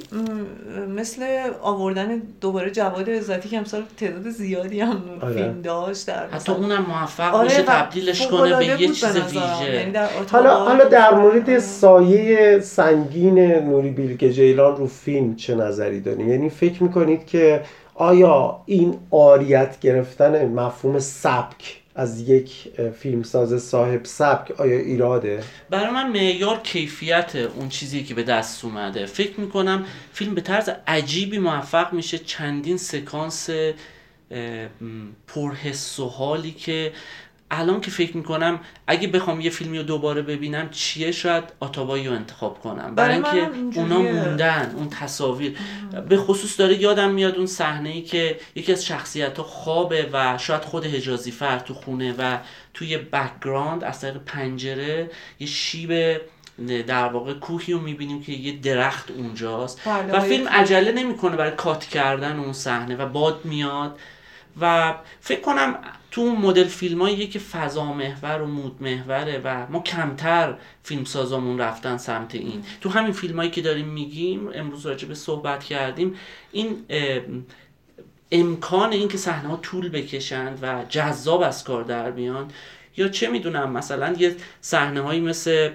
مثل آوردن دوباره جواد عزتی که امسال تعداد زیادی هم آره. فیلم داشت در حتی مثلا- اونم موفق آره، باشه و تبدیلش کنه به یه چیز. ویژه یعنی حالا حالا در مورد سایه سنگین نوری بیلگ جیلان رو فیلم چه نظری دارین یعنی فکر می‌کنید که آیا این آریت گرفتن مفهوم سبک از یک اه، فیلمساز صاحب سبک آیا ایراده؟ برای من معیار کیفیت اون چیزی که به دست اومده فکر می‌کنم فیلم به طرز عجیبی موفق میشه چندین سکانس پرحس و حالی که الان که فکر می‌کنم اگه بخوام یه فیلمی رو دوباره ببینم چیه؟ شاید آتابایی رو انتخاب کنم. برای اینکه. اونا موندن اون تصاویر. به خصوص داره یادم میاد اون صحنه ای که یکی از شخصیت ها خوابه و شاید خود حجازی فر تو خونه و توی background از طریق پنجره یه شیب در واقع کوهی رو می‌بینیم که یه درخت اونجاست. بله، و فیلم. عجله نمی‌کنه برای کات کردن اون صحنه و باد میاد. و فکر کنم تو اون مدل فیلم هایی که فضا محور و mood محوره و ما کمتر فیلم سازامون رفتن سمت این. تو همین فیلم هایی که داریم میگیم امروز راجع به صحبت کردیم این امکان این که صحنه ها طول بکشند و جذاب از کار در بیان یا چه می‌دونم مثلا یه صحنه هایی مثل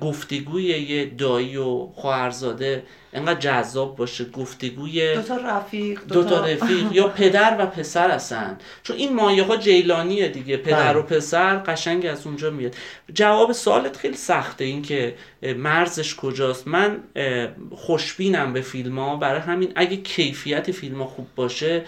گفتگوی یه دایی و خواهرزاده انقدر جذاب باشه گفتگوی دو تا رفیق دو تا رفیق یا پدر و پسر هستن چون این مایه ها جیلانیه دیگه پدر بله. و پسر قشنگ از اونجا میاد. جواب سوالت خیلی سخته این که مرزش کجاست. من خوشبینم به فیلم ها برای همین اگه کیفیت فیلم ها خوب باشه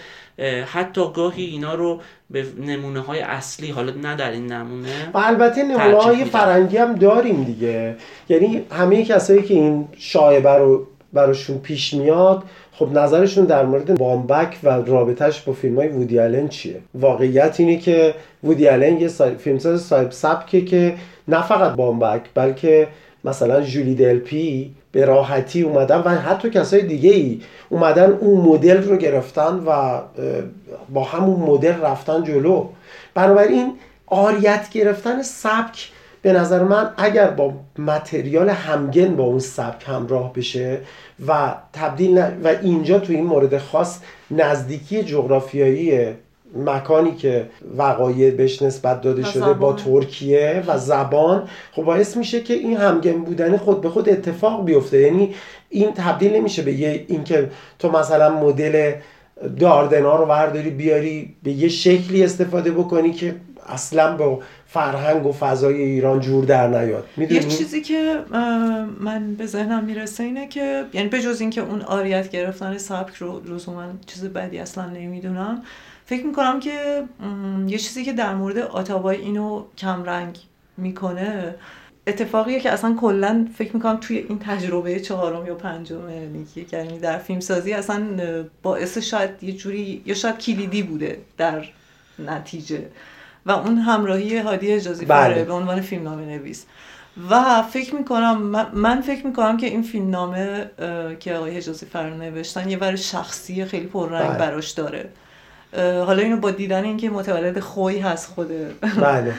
حتی گاهی اینا رو به نمونه های اصلی حالا نه در این نمونه و البته نمونه های. فرنگی هم داریم دیگه. یعنی همه کسایی که این شایبه رو براشون پیش میاد خب نظرشون در مورد بامبک و رابطهش با فیلم های وودی آلن چیه؟ واقعیت اینه که وودی آلن یه سا- فیلمساز صاحب سبکه که نه فقط بامبک بلکه مثلا جولی دلپی به راحتی اومدن و حتی کسای دیگه ای اومدن اون مدل رو گرفتن و با همون مدل رفتن جلو. بنابراین آریت گرفتن سبک به نظر من اگر با متریال همگن با اون سبک همراه بشه و تبدیل ن- و اینجا تو این مورد خاص نزدیکی جغرافیایی مکانی که وقایع بهش نسبت داده شده با. ترکیه و زبان خب باعث میشه که این همگن بودن خود به خود اتفاق بیفته یعنی این تبدیل نمیشه به یه اینکه تو مثلا مدل داردنا رو ورداری بیاری به یه شکلی استفاده بکنی که اصلا با فرهنگ و فضای ایران جور در نیاد. یه چیزی که من به ذهنم می‌رسه اینه که یعنی به جز اینکه اون آریت گرفتن سبک رو لزوما چیز بدی اصلا نمی‌دونم فکر می‌کنم که یه چیزی که در مورد آتاوای اینو کمرنگ می‌کنه اتفاقیه که اصلا کلا فکر می‌کنم توی این تجربه چهارم یا پنجم نیکی یعنی در فیلم سازی اصلا باعث شاید یه جوری یا شاید کلیدی بوده در نتیجه. و اون همراهی هادی اجازی بله. به عنوان فیلمنامه نویس. و فکر می‌کنم من- من فکر می‌کنم که این فیلمنامه اه، که آقای حجازی فر نوشتن یه ور شخصی خیلی پررنگ بله. براش داره. حالا اینو با دیدن اینکه متولد خوی هست خود بله.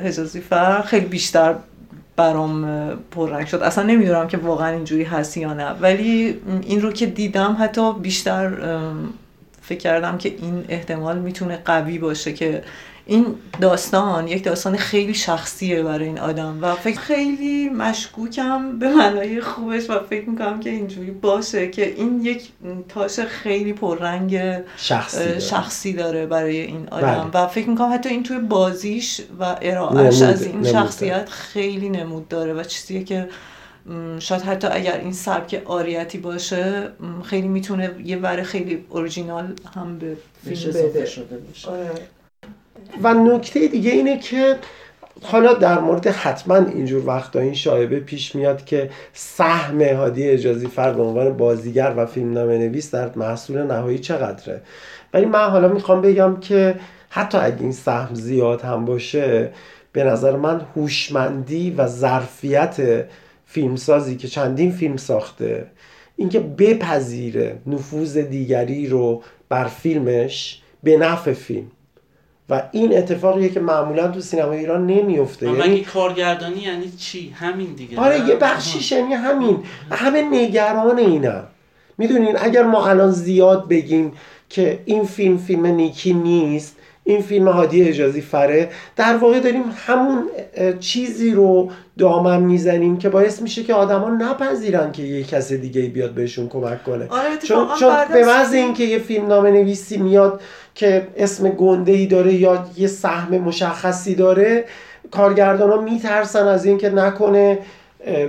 حجازی فر خیلی بیشتر برام پررنگ شد. اصلا نمی‌دونم که واقعا اینجوری هست یا نه. ولی این رو که دیدم حتی بیشتر فکر کردم که این احتمال می‌تونه قوی باشه که این داستان یک داستان خیلی شخصیه برای این آدم و فکر خیلی مشکوکم به معنای خوبش و فکر می‌کنم که اینجوری باشه که این یک touch ش خیلی پررنگ شخصی داره. شخصی داره برای این آدم بله. و فکر می‌کنم حتی این توی بازیش و ارائهش از این نمود شخصیت خیلی نمود داره و چیزیه که شاید حتی اگر این سبک آریتی باشه خیلی می‌تونه یه ور خیلی اوریجینال هم به فیلم اضافه بده شده باشه. آره. و نکته دیگه اینه که حالا در مورد حتما اینجور وقتا این شائبه پیش میاد که سهم هادی حجازی فر به عنوان بازیگر و فیلمنامه نویس در محصول نهایی چقدره؟ ولی من حالا می‌خوام بگم که حتی اگه این سهم زیاد هم باشه به نظر من هوشمندی و ظرفیت فیلمسازی که چندین فیلم ساخته اینکه بپذیره نفوذ دیگری رو بر فیلمش به نفع فیلم. و این اتفاقیه که معمولا تو سینما ایران نمیفته. اما یعنی کارگردانی یعنی چی؟ همین دیگه آره؟ یه بخشیش یعنی همین. همه نگران اینم می‌دونین اگر ما الان زیاد بگیم که این فیلم فیلم نیکی نیست این فیلم هادی اجازی فره. در واقع داریم همون چیزی رو دامن می‌زنیم که باعث میشه که آدما نپذیرن که یه کس دیگه بیاد بهشون کمک کنه. آره چون, چون به محض اینکه یه فیلم نامه نویسی میاد که اسم گنده ای داره یا یه سهم مشخصی داره کارگردان ها میترسن از اینکه نکنه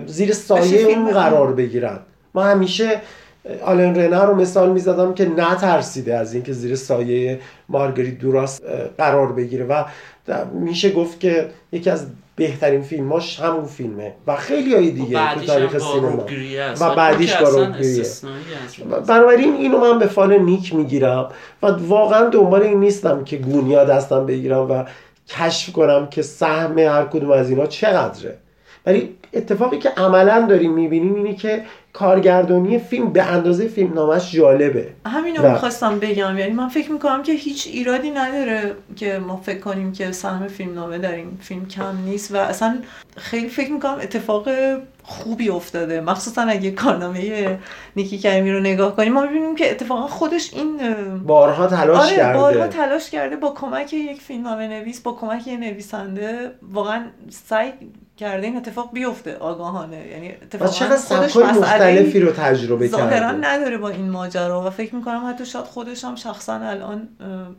زیر سایه اون. قرار بگیرن. ما همیشه آلن رنر رو مثال می‌زدم که نترسیده از اینکه زیر سایه مارگریت دوراس قرار بگیره و میشه گفت که یکی از بهترین فیلماش همون فیلمه و خیلی های دیگه تو تاریخ سینما. و بعدیش با روبگریه. بنابراین اینو من به فال نیک می‌گیرم و واقعا دنبال این نیستم که گونیا دستم بگیرم و کشف کنم که سهم هر کدوم از اینا چقدره ولی اتفاقی که عملا داریم می‌بینیم اینه که کارگردانی فیلم به اندازه فیلم نامش جالبه. همینو و- می‌خواستم بگم. یعنی من فکر می‌کنم که هیچ ایرادی نداره که ما فکر کنیم که سهم فیلم نامه در این فیلم کم نیست و اصلا خیلی فکر می‌کنم اتفاق خوبی افتاده. مخصوصا اگه کارنامه نیکی کریمی رو نگاه کنیم ما ببینیم که اتفاقا خودش این بارها تلاش آره کرده. بارها تلاش کرده با کمک یک فیلمنامه نویس با کمک یک نویسنده. واقعا سعی کرده این اتفاق بیفته آگاهانه. یعنی اتفاقا خودش مختلفی رو تجربه کرده؟ نداره با این ماجرا و فکر می‌کنم حتی شاید خودش هم شخصا الان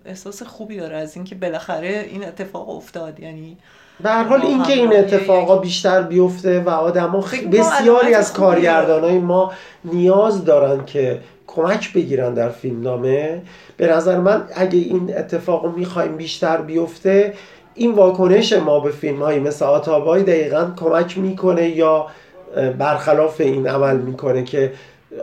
احساس خوبی داره از اینکه بالاخره این اتفاق افتاد. یعنی به هر حال اینکه این همراهی اتفاقا بیشتر بیفته و آدما بسیاری از. کارگردانای ما نیاز دارن که کمک بگیرن در فیلمنامه. به نظر من اگه این اتفاق رو می‌خوایم بیشتر بیفته این واکنش ما به فیلم هایی مثل آتابای دقیقا کمک می‌کنه یا برخلاف این عمل می‌کنه که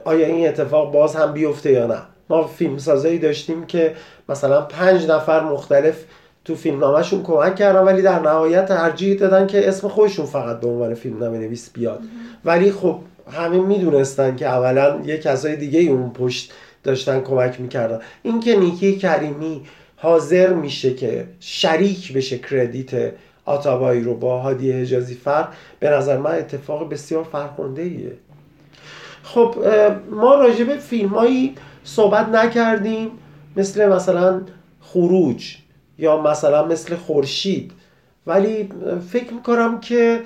آیا این اتفاق باز هم بیفته یا نه؟ ما فیلم سازایی داشتیم که مثلا پنج نفر مختلف تو فیلمنامهشون کمک کردن ولی در نهایت ترجیح دادن که اسم خودشون فقط به عنوان فیلمنامه نویس بیاد. ولی خب همه می‌دونستن که اولا یه کسای دیگه اون پشت داشتن کمک می‌کردن. اینکه نیکی کریمی حاضر میشه که شریک بشه کردیت آتابایی رو با هادی حجازی فر به نظر من اتفاق بسیار فرخنده ایه خب ما راجع به فیلم هایی صحبت نکردیم. مثل مثلا خروج یا مثلا مثل خورشید. ولی فکر می‌کنم که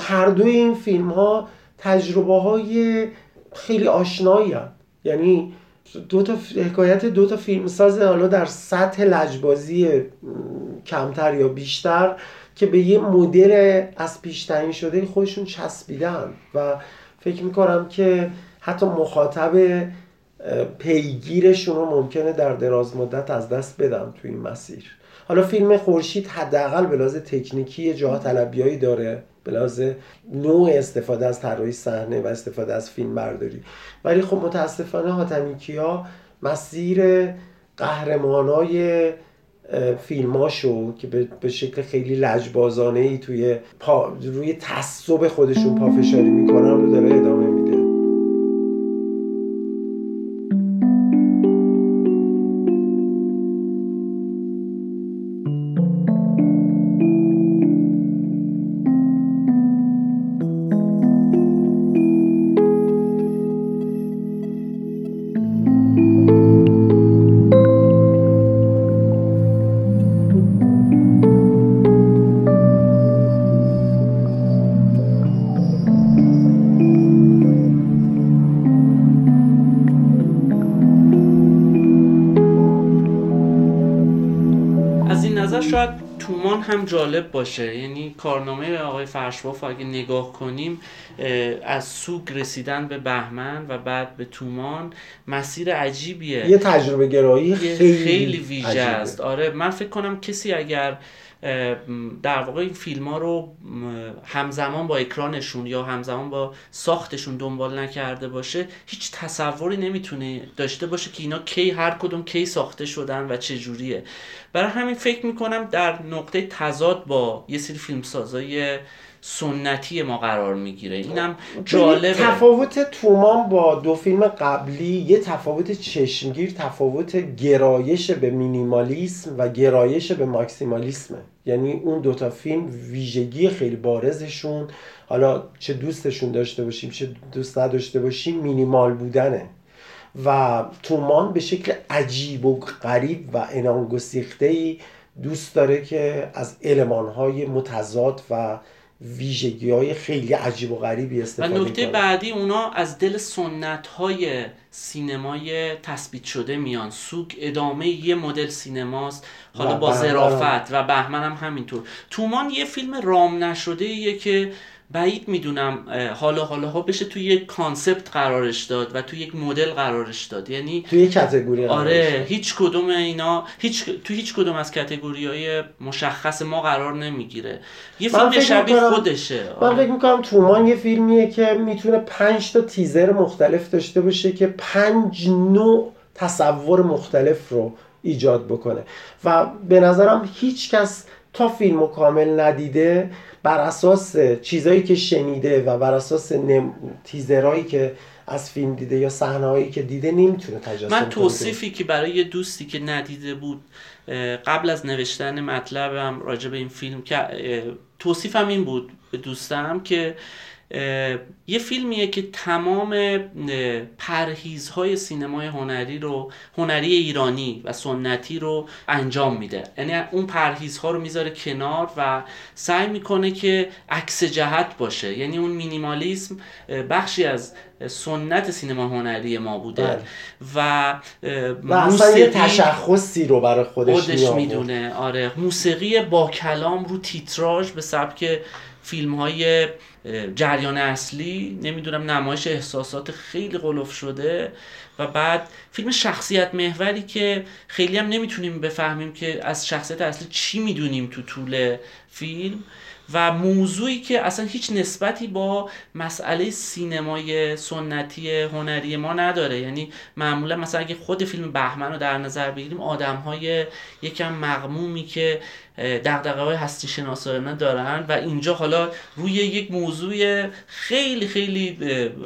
هر دوی این فیلم ها تجربه های خیلی آشنایی. یعنی دو تا حکایت دو تا فیلمساز حالا در سطح لجبازی کمتر یا بیشتر که به یه مدل از پیش تعیین شده خودشون چسبیدن و فکر می‌کنم که حتی مخاطب پیگیرشون رو ممکنه در دراز مدت از دست بدم تو این مسیر. حالا فیلم خورشید حداقل به لحاظ تکنیکی جاه طلبیایی داره. لحاظ نوع استفاده از طراحی صحنه و استفاده از فیلم برداری. ولی خب متاسفانه حاتمی کیا مسیر قهرمانای فیلماشو که به به شکل خیلی لجبازانه ای توی پا روی تعصب خودشون پافشاری می‌کنن هم جالب باشه. یعنی کارنامه آقای فرشباف اگه نگاه کنیم از سوگ رسیدن به بهمن و بعد به تومان مسیر عجیبیه. یه تجربه گرایی خیلی, خیلی ویژه. است. آره من فکر کنم کسی اگر در واقع این فیلم ها رو همزمان با اکرانشون یا همزمان با ساختشون دنبال نکرده باشه هیچ تصوری نمی‌تونه داشته باشه که اینا کی هر کدوم کی ساخته شدن و چه جوریه. برای همین فکر می‌کنم در نقطه تضاد با یه سری فیلمسازای سنتی ما قرار می‌گیره. اینم جالبه. تفاوت تومان با دو فیلم قبلی یه تفاوت چشمگیر تفاوت گرایش به مینیمالیسم و گرایش به ماکسیمالیسمه. یعنی اون دوتا فیلم ویژگی خیلی بارزشون. حالا چه دوستشون داشته باشیم چه دوست نداشته باشیم مینیمال بودنه. و تومان به شکل عجیب و غریب و انانگسیخته ای دوست داره که از المانهای متضاد و ویژگی های خیلی عجیب و غریبی و استفاده نکته کنه. بعدی اونا از دل سنت های سینمای تثبیت شده میان. سوگ ادامه یه مدل سینماست حالا و با ظرافت و بهمن هم همینطور. تومان یه فیلم رام نشده که بعید می‌دونم حالا حالا ها بشه توی یک concept قرارش داد و توی یک مدل قرارش داد. یعنی توی یک category آره هیچ کدوم اینا هیچ تو هیچ کدوم از category های مشخص ما قرار نمی‌گیره. یه فیلم شبیه می‌کنم- خودشه. من فکر می‌کنم تومان یه فیلمیه که می‌تونه پنج تا تیزر مختلف داشته باشه که پنج نوع تصور مختلف رو ایجاد بکنه. و به نظرم هیچ کس تا فیلم کامل ندیده بر اساس چیزایی که شنیده و بر اساس نم... تیزرهایی که از فیلم دیده یا صحنه‌هایی که دیده نمی‌تونه تجسم من. توصیفی که برای یه دوستی که ندیده بود قبل از نوشتن مطلبم راجع به این فیلم که توصیفم این بود به دوستم که یه فیلمیه که تمام پرهیزهای سینمای هنری رو هنری ایرانی و سنتی رو انجام میده. یعنی اون پرهیزها رو می‌ذاره کنار و سعی می‌کنه که عکس جهت باشه. یعنی اون مینیمالیسم بخشی از سنت سینما هنری ما بوده. بله. و و اصلا یه تشخصی رو برای خودش, خودش. می‌دونه. آره. موسیقی با کلام رو تیتراژ به سبک فیلم های جریان اصلی نمی‌دونم نمایش احساسات خیلی قلوف شده و بعد فیلم شخصیت محوری که خیلی هم نمی‌تونیم بفهمیم که از شخصیت اصلی چی می‌دونیم تو طول فیلم و موضوعی که اصلا هیچ نسبتی با مسئله سینمای سنتی هنری ما نداره. یعنی معمولا مثلا اگه خود فیلم بهمن رو در نظر بگیریم آدم های یکم مغمومی که دقدقه های هستی شناسانه دارن و اینجا حالا روی یک موضوع خیلی خیلی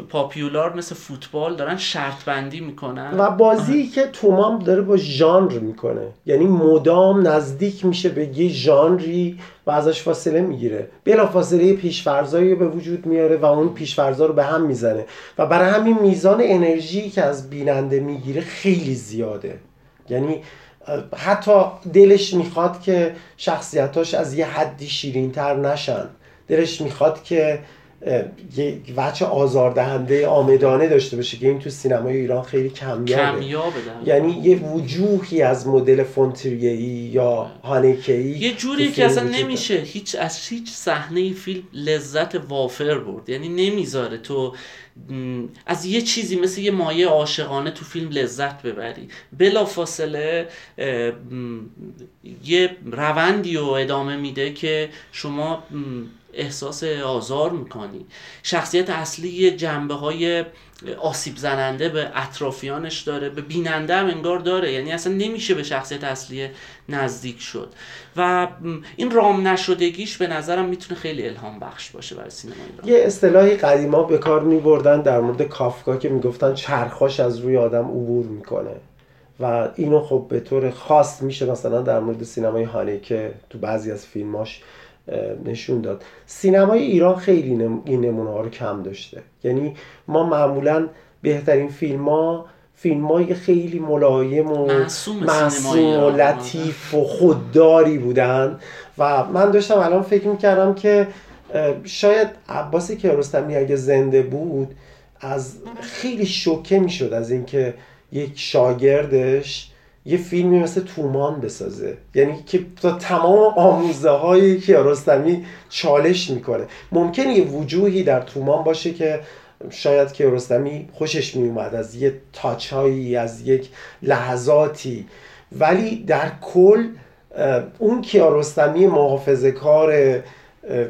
پاپیولار مثل فوتبال دارن شرط بندی می‌کنن. و بازی که تومام داره با ژانر می‌کنه. یعنی مدام نزدیک میشه به یه ژانری و ازش فاصله می‌گیره. فاصله پیشفرزایی به وجود میاره و اون پیشفرزا رو به هم می‌زنه. و برای همین میزان انرژی که از بیننده می‌گیره خیلی زیاده. یعنی حتی دلش می‌خواد که شخصیتاش از یه حدی شیرینتر نشن. دلش می‌خواد که یه وجه آزاردهنده آمدانه داشته باشه که این تو سینمای ایران خیلی کمیابه. کمیابه یعنی یه وجوهی از مدل فونتریه‌ای یا هانکه‌ای یه جوری که اصلا داره. نمیشه. هیچ از هیچ صحنه فیلم لذت وافر برد. یعنی نمی‌ذاره تو از یه چیزی مثل یه مایه عاشقانه تو فیلم لذت ببری. بلا فاصله یه روندی رو ادامه میده که شما احساس آزار می‌کنی. شخصیت اصلی جنبه های آسیب زننده به اطرافیانش داره به بیننده هم انگار داره. یعنی اصلا نمیشه به شخصیت اصلی نزدیک شد. و این رام نشدگیش به نظرم می‌تونه خیلی الهام بخش باشه برای سینما ایران. یه اصطلاحی قدیما به کار میبردن در مورد کافکا که می‌گفتن چرخاش از روی آدم عبور می‌کنه. و اینو خب به طور خاص میشه مثلا در مورد سینمای هانیکه تو بعضی از فیلماش نشون داد سینمای ایران خیلی نم- این نمونه ها رو کم داشته یعنی ما معمولا بهترین فیلم ها فیلم های خیلی ملایم و معصوم و ایران. لطیف و خودداری بودن و من داشتم الان فکر می‌کردم که شاید عباس کیارستمی اگه زنده بود از خیلی شوکه می‌شد از اینکه یک شاگردش یه فیلمی مثل تومان بسازه. یعنی که تا تمام آموزه های کیارستمی چالش می‌کنه. ممکنه یه وجوهی در تومان باشه که شاید کیارستمی خوشش میومد از یه تاچ هایی از یک لحظاتی. ولی در کل اون کیارستمی محافظه کار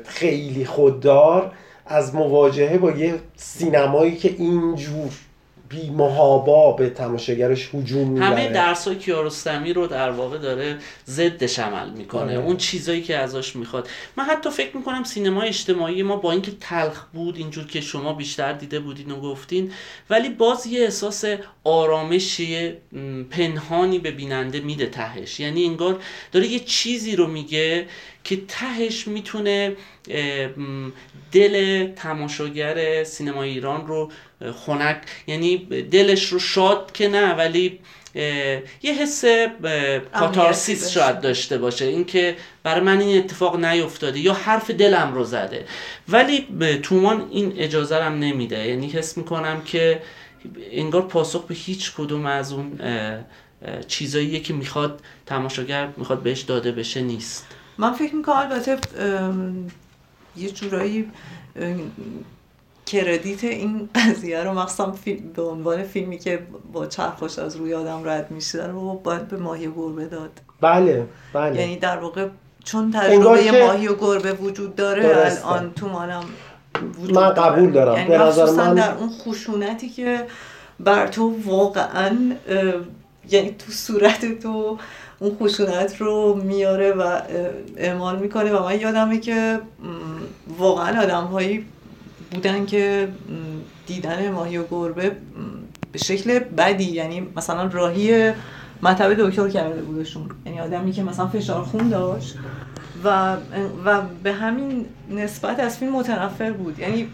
خیلی خوددار از مواجهه با یه سینمایی که اینجور بی محابا به تماشاگرش هجوم می‌بره. همه درس های کیارستمی رو در واقع داره ضدش عمل می‌کنه. آره. اون چیزایی که ازش می‌خواد. من حتی فکر می‌کنم سینما اجتماعی ما با اینکه تلخ بود اینجور که شما بیشتر دیده بودین و گفتین ولی باز یه احساس آرامشی پنهانی به بیننده میده تهش. یعنی انگار داره یه چیزی رو میگه که تهش می‌تونه دل تماشاگر سینما ایران رو خنک یعنی دلش رو شاد که نه ولی یه حس کاتارسیس. شاید داشته باشه. اینکه برای من این اتفاق نیفتاده یا حرف دلم رو زده. ولی تومان این اجازه رم نمیده. یعنی حس می‌کنم که انگار پاسخ به هیچ کدوم از اون چیزاییه که می‌خواد تماشاگر می‌خواد بهش داده بشه نیست. من فکر می‌کنم البته یه جورایی کردیت این قضیه رو مخصوصا به عنوان فیلمی که با چرخش از روی آدم رد میشه رو باید به ماهی گربه داد بله بله یعنی در واقع چون تجربه ماهی و گربه وجود داره درسته. الان تو منم وجود من. قبول دارم. یعنی به نظر من- در اون خشونتی که بر تو واقعا یعنی تو صورت تو اون خشونت رو میاره و اعمال می‌کنه و من یادمه که واقعا آدم هایی بودن که دیدن ماهی و گربه به شکل بدی یعنی مثلا راهی مطب دکتر کرده بودشون. یعنی آدمی که مثلا فشار خون داشت و و به همین نسبت از فیلم متنفر بود. یعنی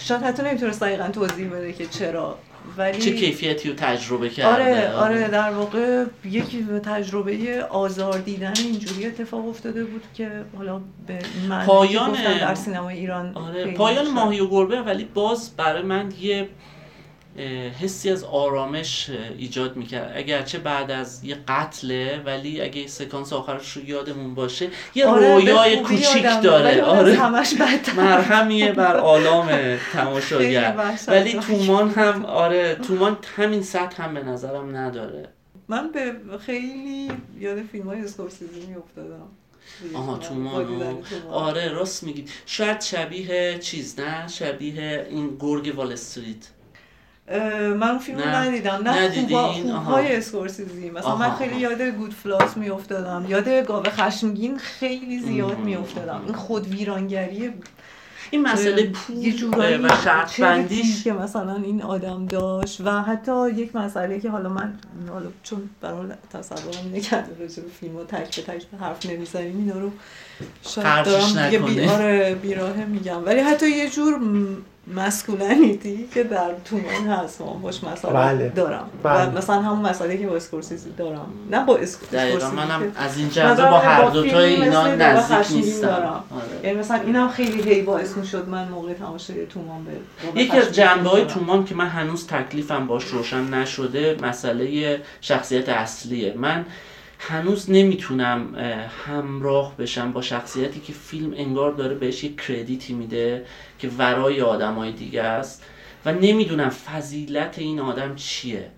شاید حتی نمی‌تونست دقیقا توضیح بده که چرا. ولی چه کیفیتی رو تجربه کرده آره آره در واقع یک تجربه آزار دیدن اینجوری اتفاق افتاده بود که حالا به که پایان- در سینمای ایران آره پایان. ماهی و گربه ولی باز برای من یه حسی از آرامش ایجاد می‌کرد. اگرچه بعد از یه قتله ولی اگه سکانس آخرش رو یادمون باشه یه آره، رویای کوچیک داره. آره. همش مرهمیه بر آلام تماشاگر. ولی تومان هم آره تومان همین سطح هم به نظرم نداره. من به خیلی یاد فیلم های اسکورسیزی میافتادم. آها تومان. آره راست میگی. شاید شبیه چیز نه؟ شبیه این گرگ وال استریت. من اون فیلم رو نه. ندیدم نه؟ خوبا- آها. خوبهای اسکورسیزی مثلا من آها، خیلی آها. یاد Goodfellas میافتادم یاد گاو خشمگین خیلی زیاد. میافتادم این خود ویرانگری این مسئله پول یه جورایی و شرط بندیش که مثلا این آدم داشت و حتی یک مسئله که حالا من حالا چون برای تصورم اینه که راجع به فیلم تک به تک حرف نمی‌زنیم اینا رو شاید دارم دیگه بی نکنی. آره بیراهه میگم ولی حتی یه جور مسکولنیتی که در تومان هست من باش مسئله بله. دارم بله. و مثلا همون مسئله که با اسکورسیزی دارم نه با اسکورسیزی منم از این جنبه با هر دوتای فیلمی اینا نزدیک نیستم دارم. آره. یعنی مثلا اینم خیلی هی باعث می‌شد من موقع تماشای تومان به یکی از جنبه های. تومان که من هنوز تکلیفم باش روشن نشده مسئله شخصیت اصلیه من هنوز نمی‌تونم اه، همراه بشم با شخصیتی که فیلم انگار داره بهش یک کردیتی میده که ورای آدم های دیگه است و نمی‌دونم فضیلت این آدم چیه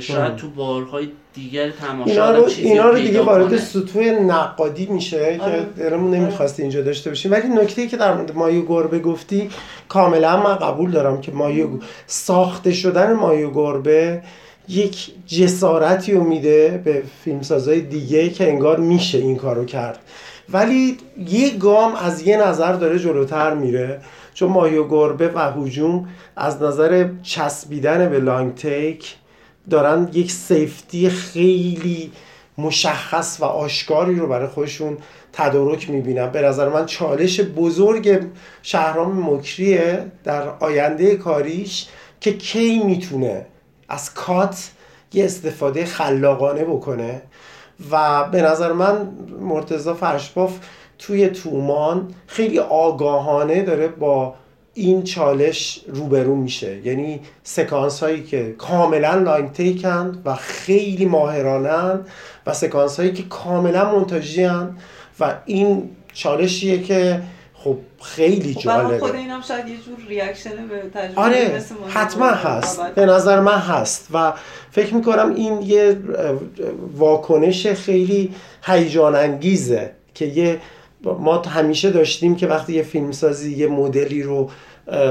شاید. تو بارهای دیگر تماشا اینا رو چیزی اینا رو دیگه وارد. سطوح نقادی میشه آره. که دلمون نمی‌خواستی اینجا داشته باشیم ولی نکته که در مورد مایو گربه گفتی کاملا من قبول دارم که مایو ساخته شدن مایو گربه یک جسارتی رو میده به فیلمسازهای دیگه که انگار میشه این کارو کرد. ولی یه گام از یه نظر داره جلوتر میره. چون ماهی گربه و هجوم از نظر چسبیدن به لانگ تیک دارن یک سیفتی خیلی مشخص و آشکاری رو برای خودشون تدارک می‌بینن. به نظر من چالش بزرگ شهرام مکریه در آینده کاریش که کی می‌تونه از کات یه استفاده خلاقانه بکنه و به نظر من مرتزا فرشباف توی تومان خیلی آگاهانه داره با این چالش روبرو میشه. یعنی سکانس هایی که کاملا لاین تیکن و خیلی ماهرانن و سکانس هایی که کاملا منتاژی و این چالشیه که خب خیلی خب جالبه. خود اینم شاید یه جور ریاکشن به تجربه آره مثل حتما هست. به نظر من هست و فکر می‌کنم این یه واکنش خیلی هیجان انگیزه که یه ما همیشه داشتیم که وقتی یه فیلمسازی یه مدلی رو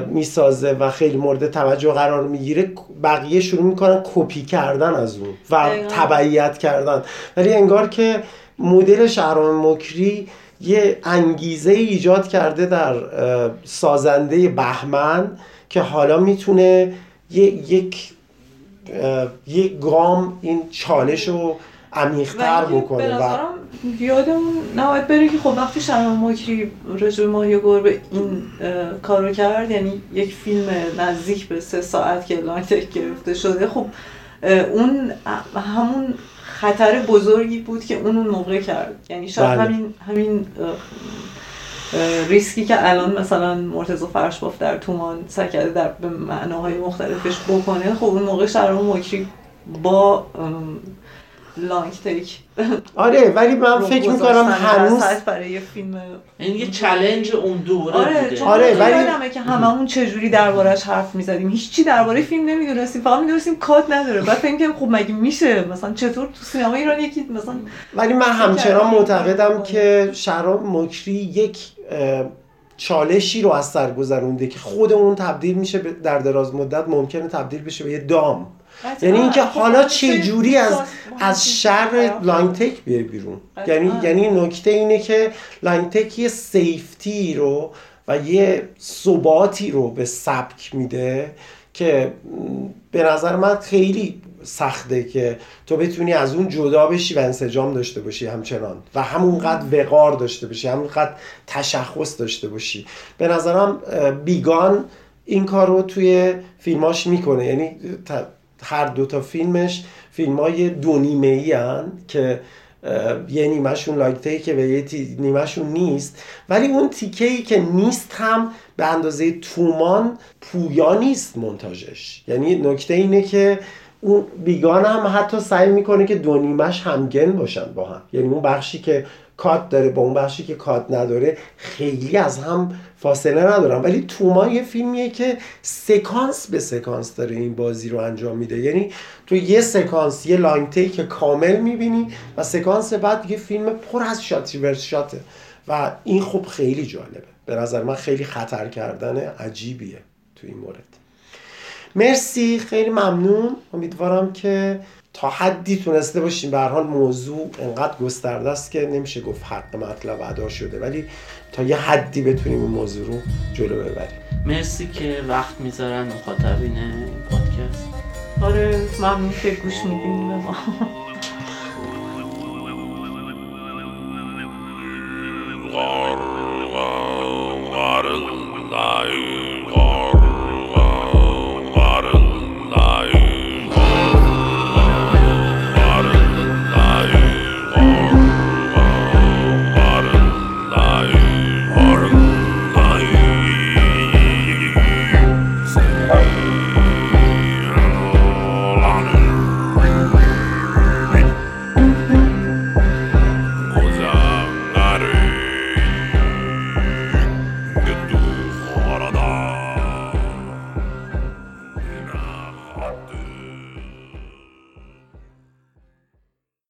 می‌سازه و خیلی مورد توجه قرار می‌گیره بقیه شروع می‌کنن کپی کردن از اون و. تبعیت کردن. ولی انگار که مدل شهرام مکری یه انگیزه ایجاد کرده در سازنده بهمن که حالا می‌تونه یک یک گام این چالش رو عمیقتر بکنه و یادمون نباید بره که خب وقتی شهرام مکری به ماهی گربه این کارو کرد یعنی یک فیلم نزدیک به سه ساعت که لانگ تک گرفته شده خب اون همون خطر بزرگی بود که اون اون موقع کرد یعنی شاید بله. همین همین ریسکی که الان مثلا مرتضی فرشباف در تومان سعی کرده در به معناهای مختلفش بکنه خب اون موقع شهرام مکری با لانگ تیک. آره ولی من فکر می‌کنم هنوز برای یه فیلم. این یه challenge اون دوره آره بوده. چون آره، آره ولی- یادمه که هممون چجوری دربارش حرف می‌زدیم. هیچی درباره فیلم نمی‌دونستیم فقط می‌دونستیم کات نداره. بعد فکر کنیم خب مگه میشه؟ مثلا چطور تو سینما ایران یکی مثلا ولی من همچنان معتقدم که شهرام مکری یک چالشی رو از سر گذرونده که خود اون تبدیل میشه در دراز مدت ممکنه تبدیل بشه به یه دام. یعنی اینکه خب، حالا خب، چه خب، جوری از خب، از شر long take بیای بیرون یعنی یعنی نکته اینه که long take یه safety رو و یه ثباتی رو به سبک میده که به نظر من خیلی سخته که تو بتونی از اون جدا بشی و انسجام داشته باشی همچنان و همونقدر وقار داشته باشی همونقدر تشخص داشته باشی به نظرم بی گان این کار رو توی فیلماش می‌کنه یعنی هر دو تا فیلمش فیلم های دو نیمه ای که اه، یه نیمهشون لایک که به یه نیمهشون نیست. ولی اون تیکه ای که نیست هم به اندازه تومان پویا نیست منتاژش یعنی نکته اینه که اون بیگان هم حتی سعی می‌کنه که دو نیمش همگن باشن با هم. یعنی اون بخشی که کات داره با اون بخشی که کات نداره خیلی از هم فاصله ندارن ولی توما یه فیلمیه که سکانس به سکانس داره این بازی رو انجام میده. یعنی تو یه سکانس یه long take کامل می‌بینی و سکانس بعد یه فیلم پر از shot reverse shot ه و این خب خیلی جالبه. به نظر من خیلی خطر کردن عجیبیه تو این مورد. مرسی خیلی ممنون. امیدوارم که تا حدی تونسته باشیم. به حال موضوع انقدر گسترده است که نمیشه گفت حق مطلب ادا شده. ولی تا یه حدی بتونیم این موضوع رو جلو ببریم. مرسی که وقت می‌ذارن. مخاطبین این پادکست. آره ممنون که گوش میدین به ما.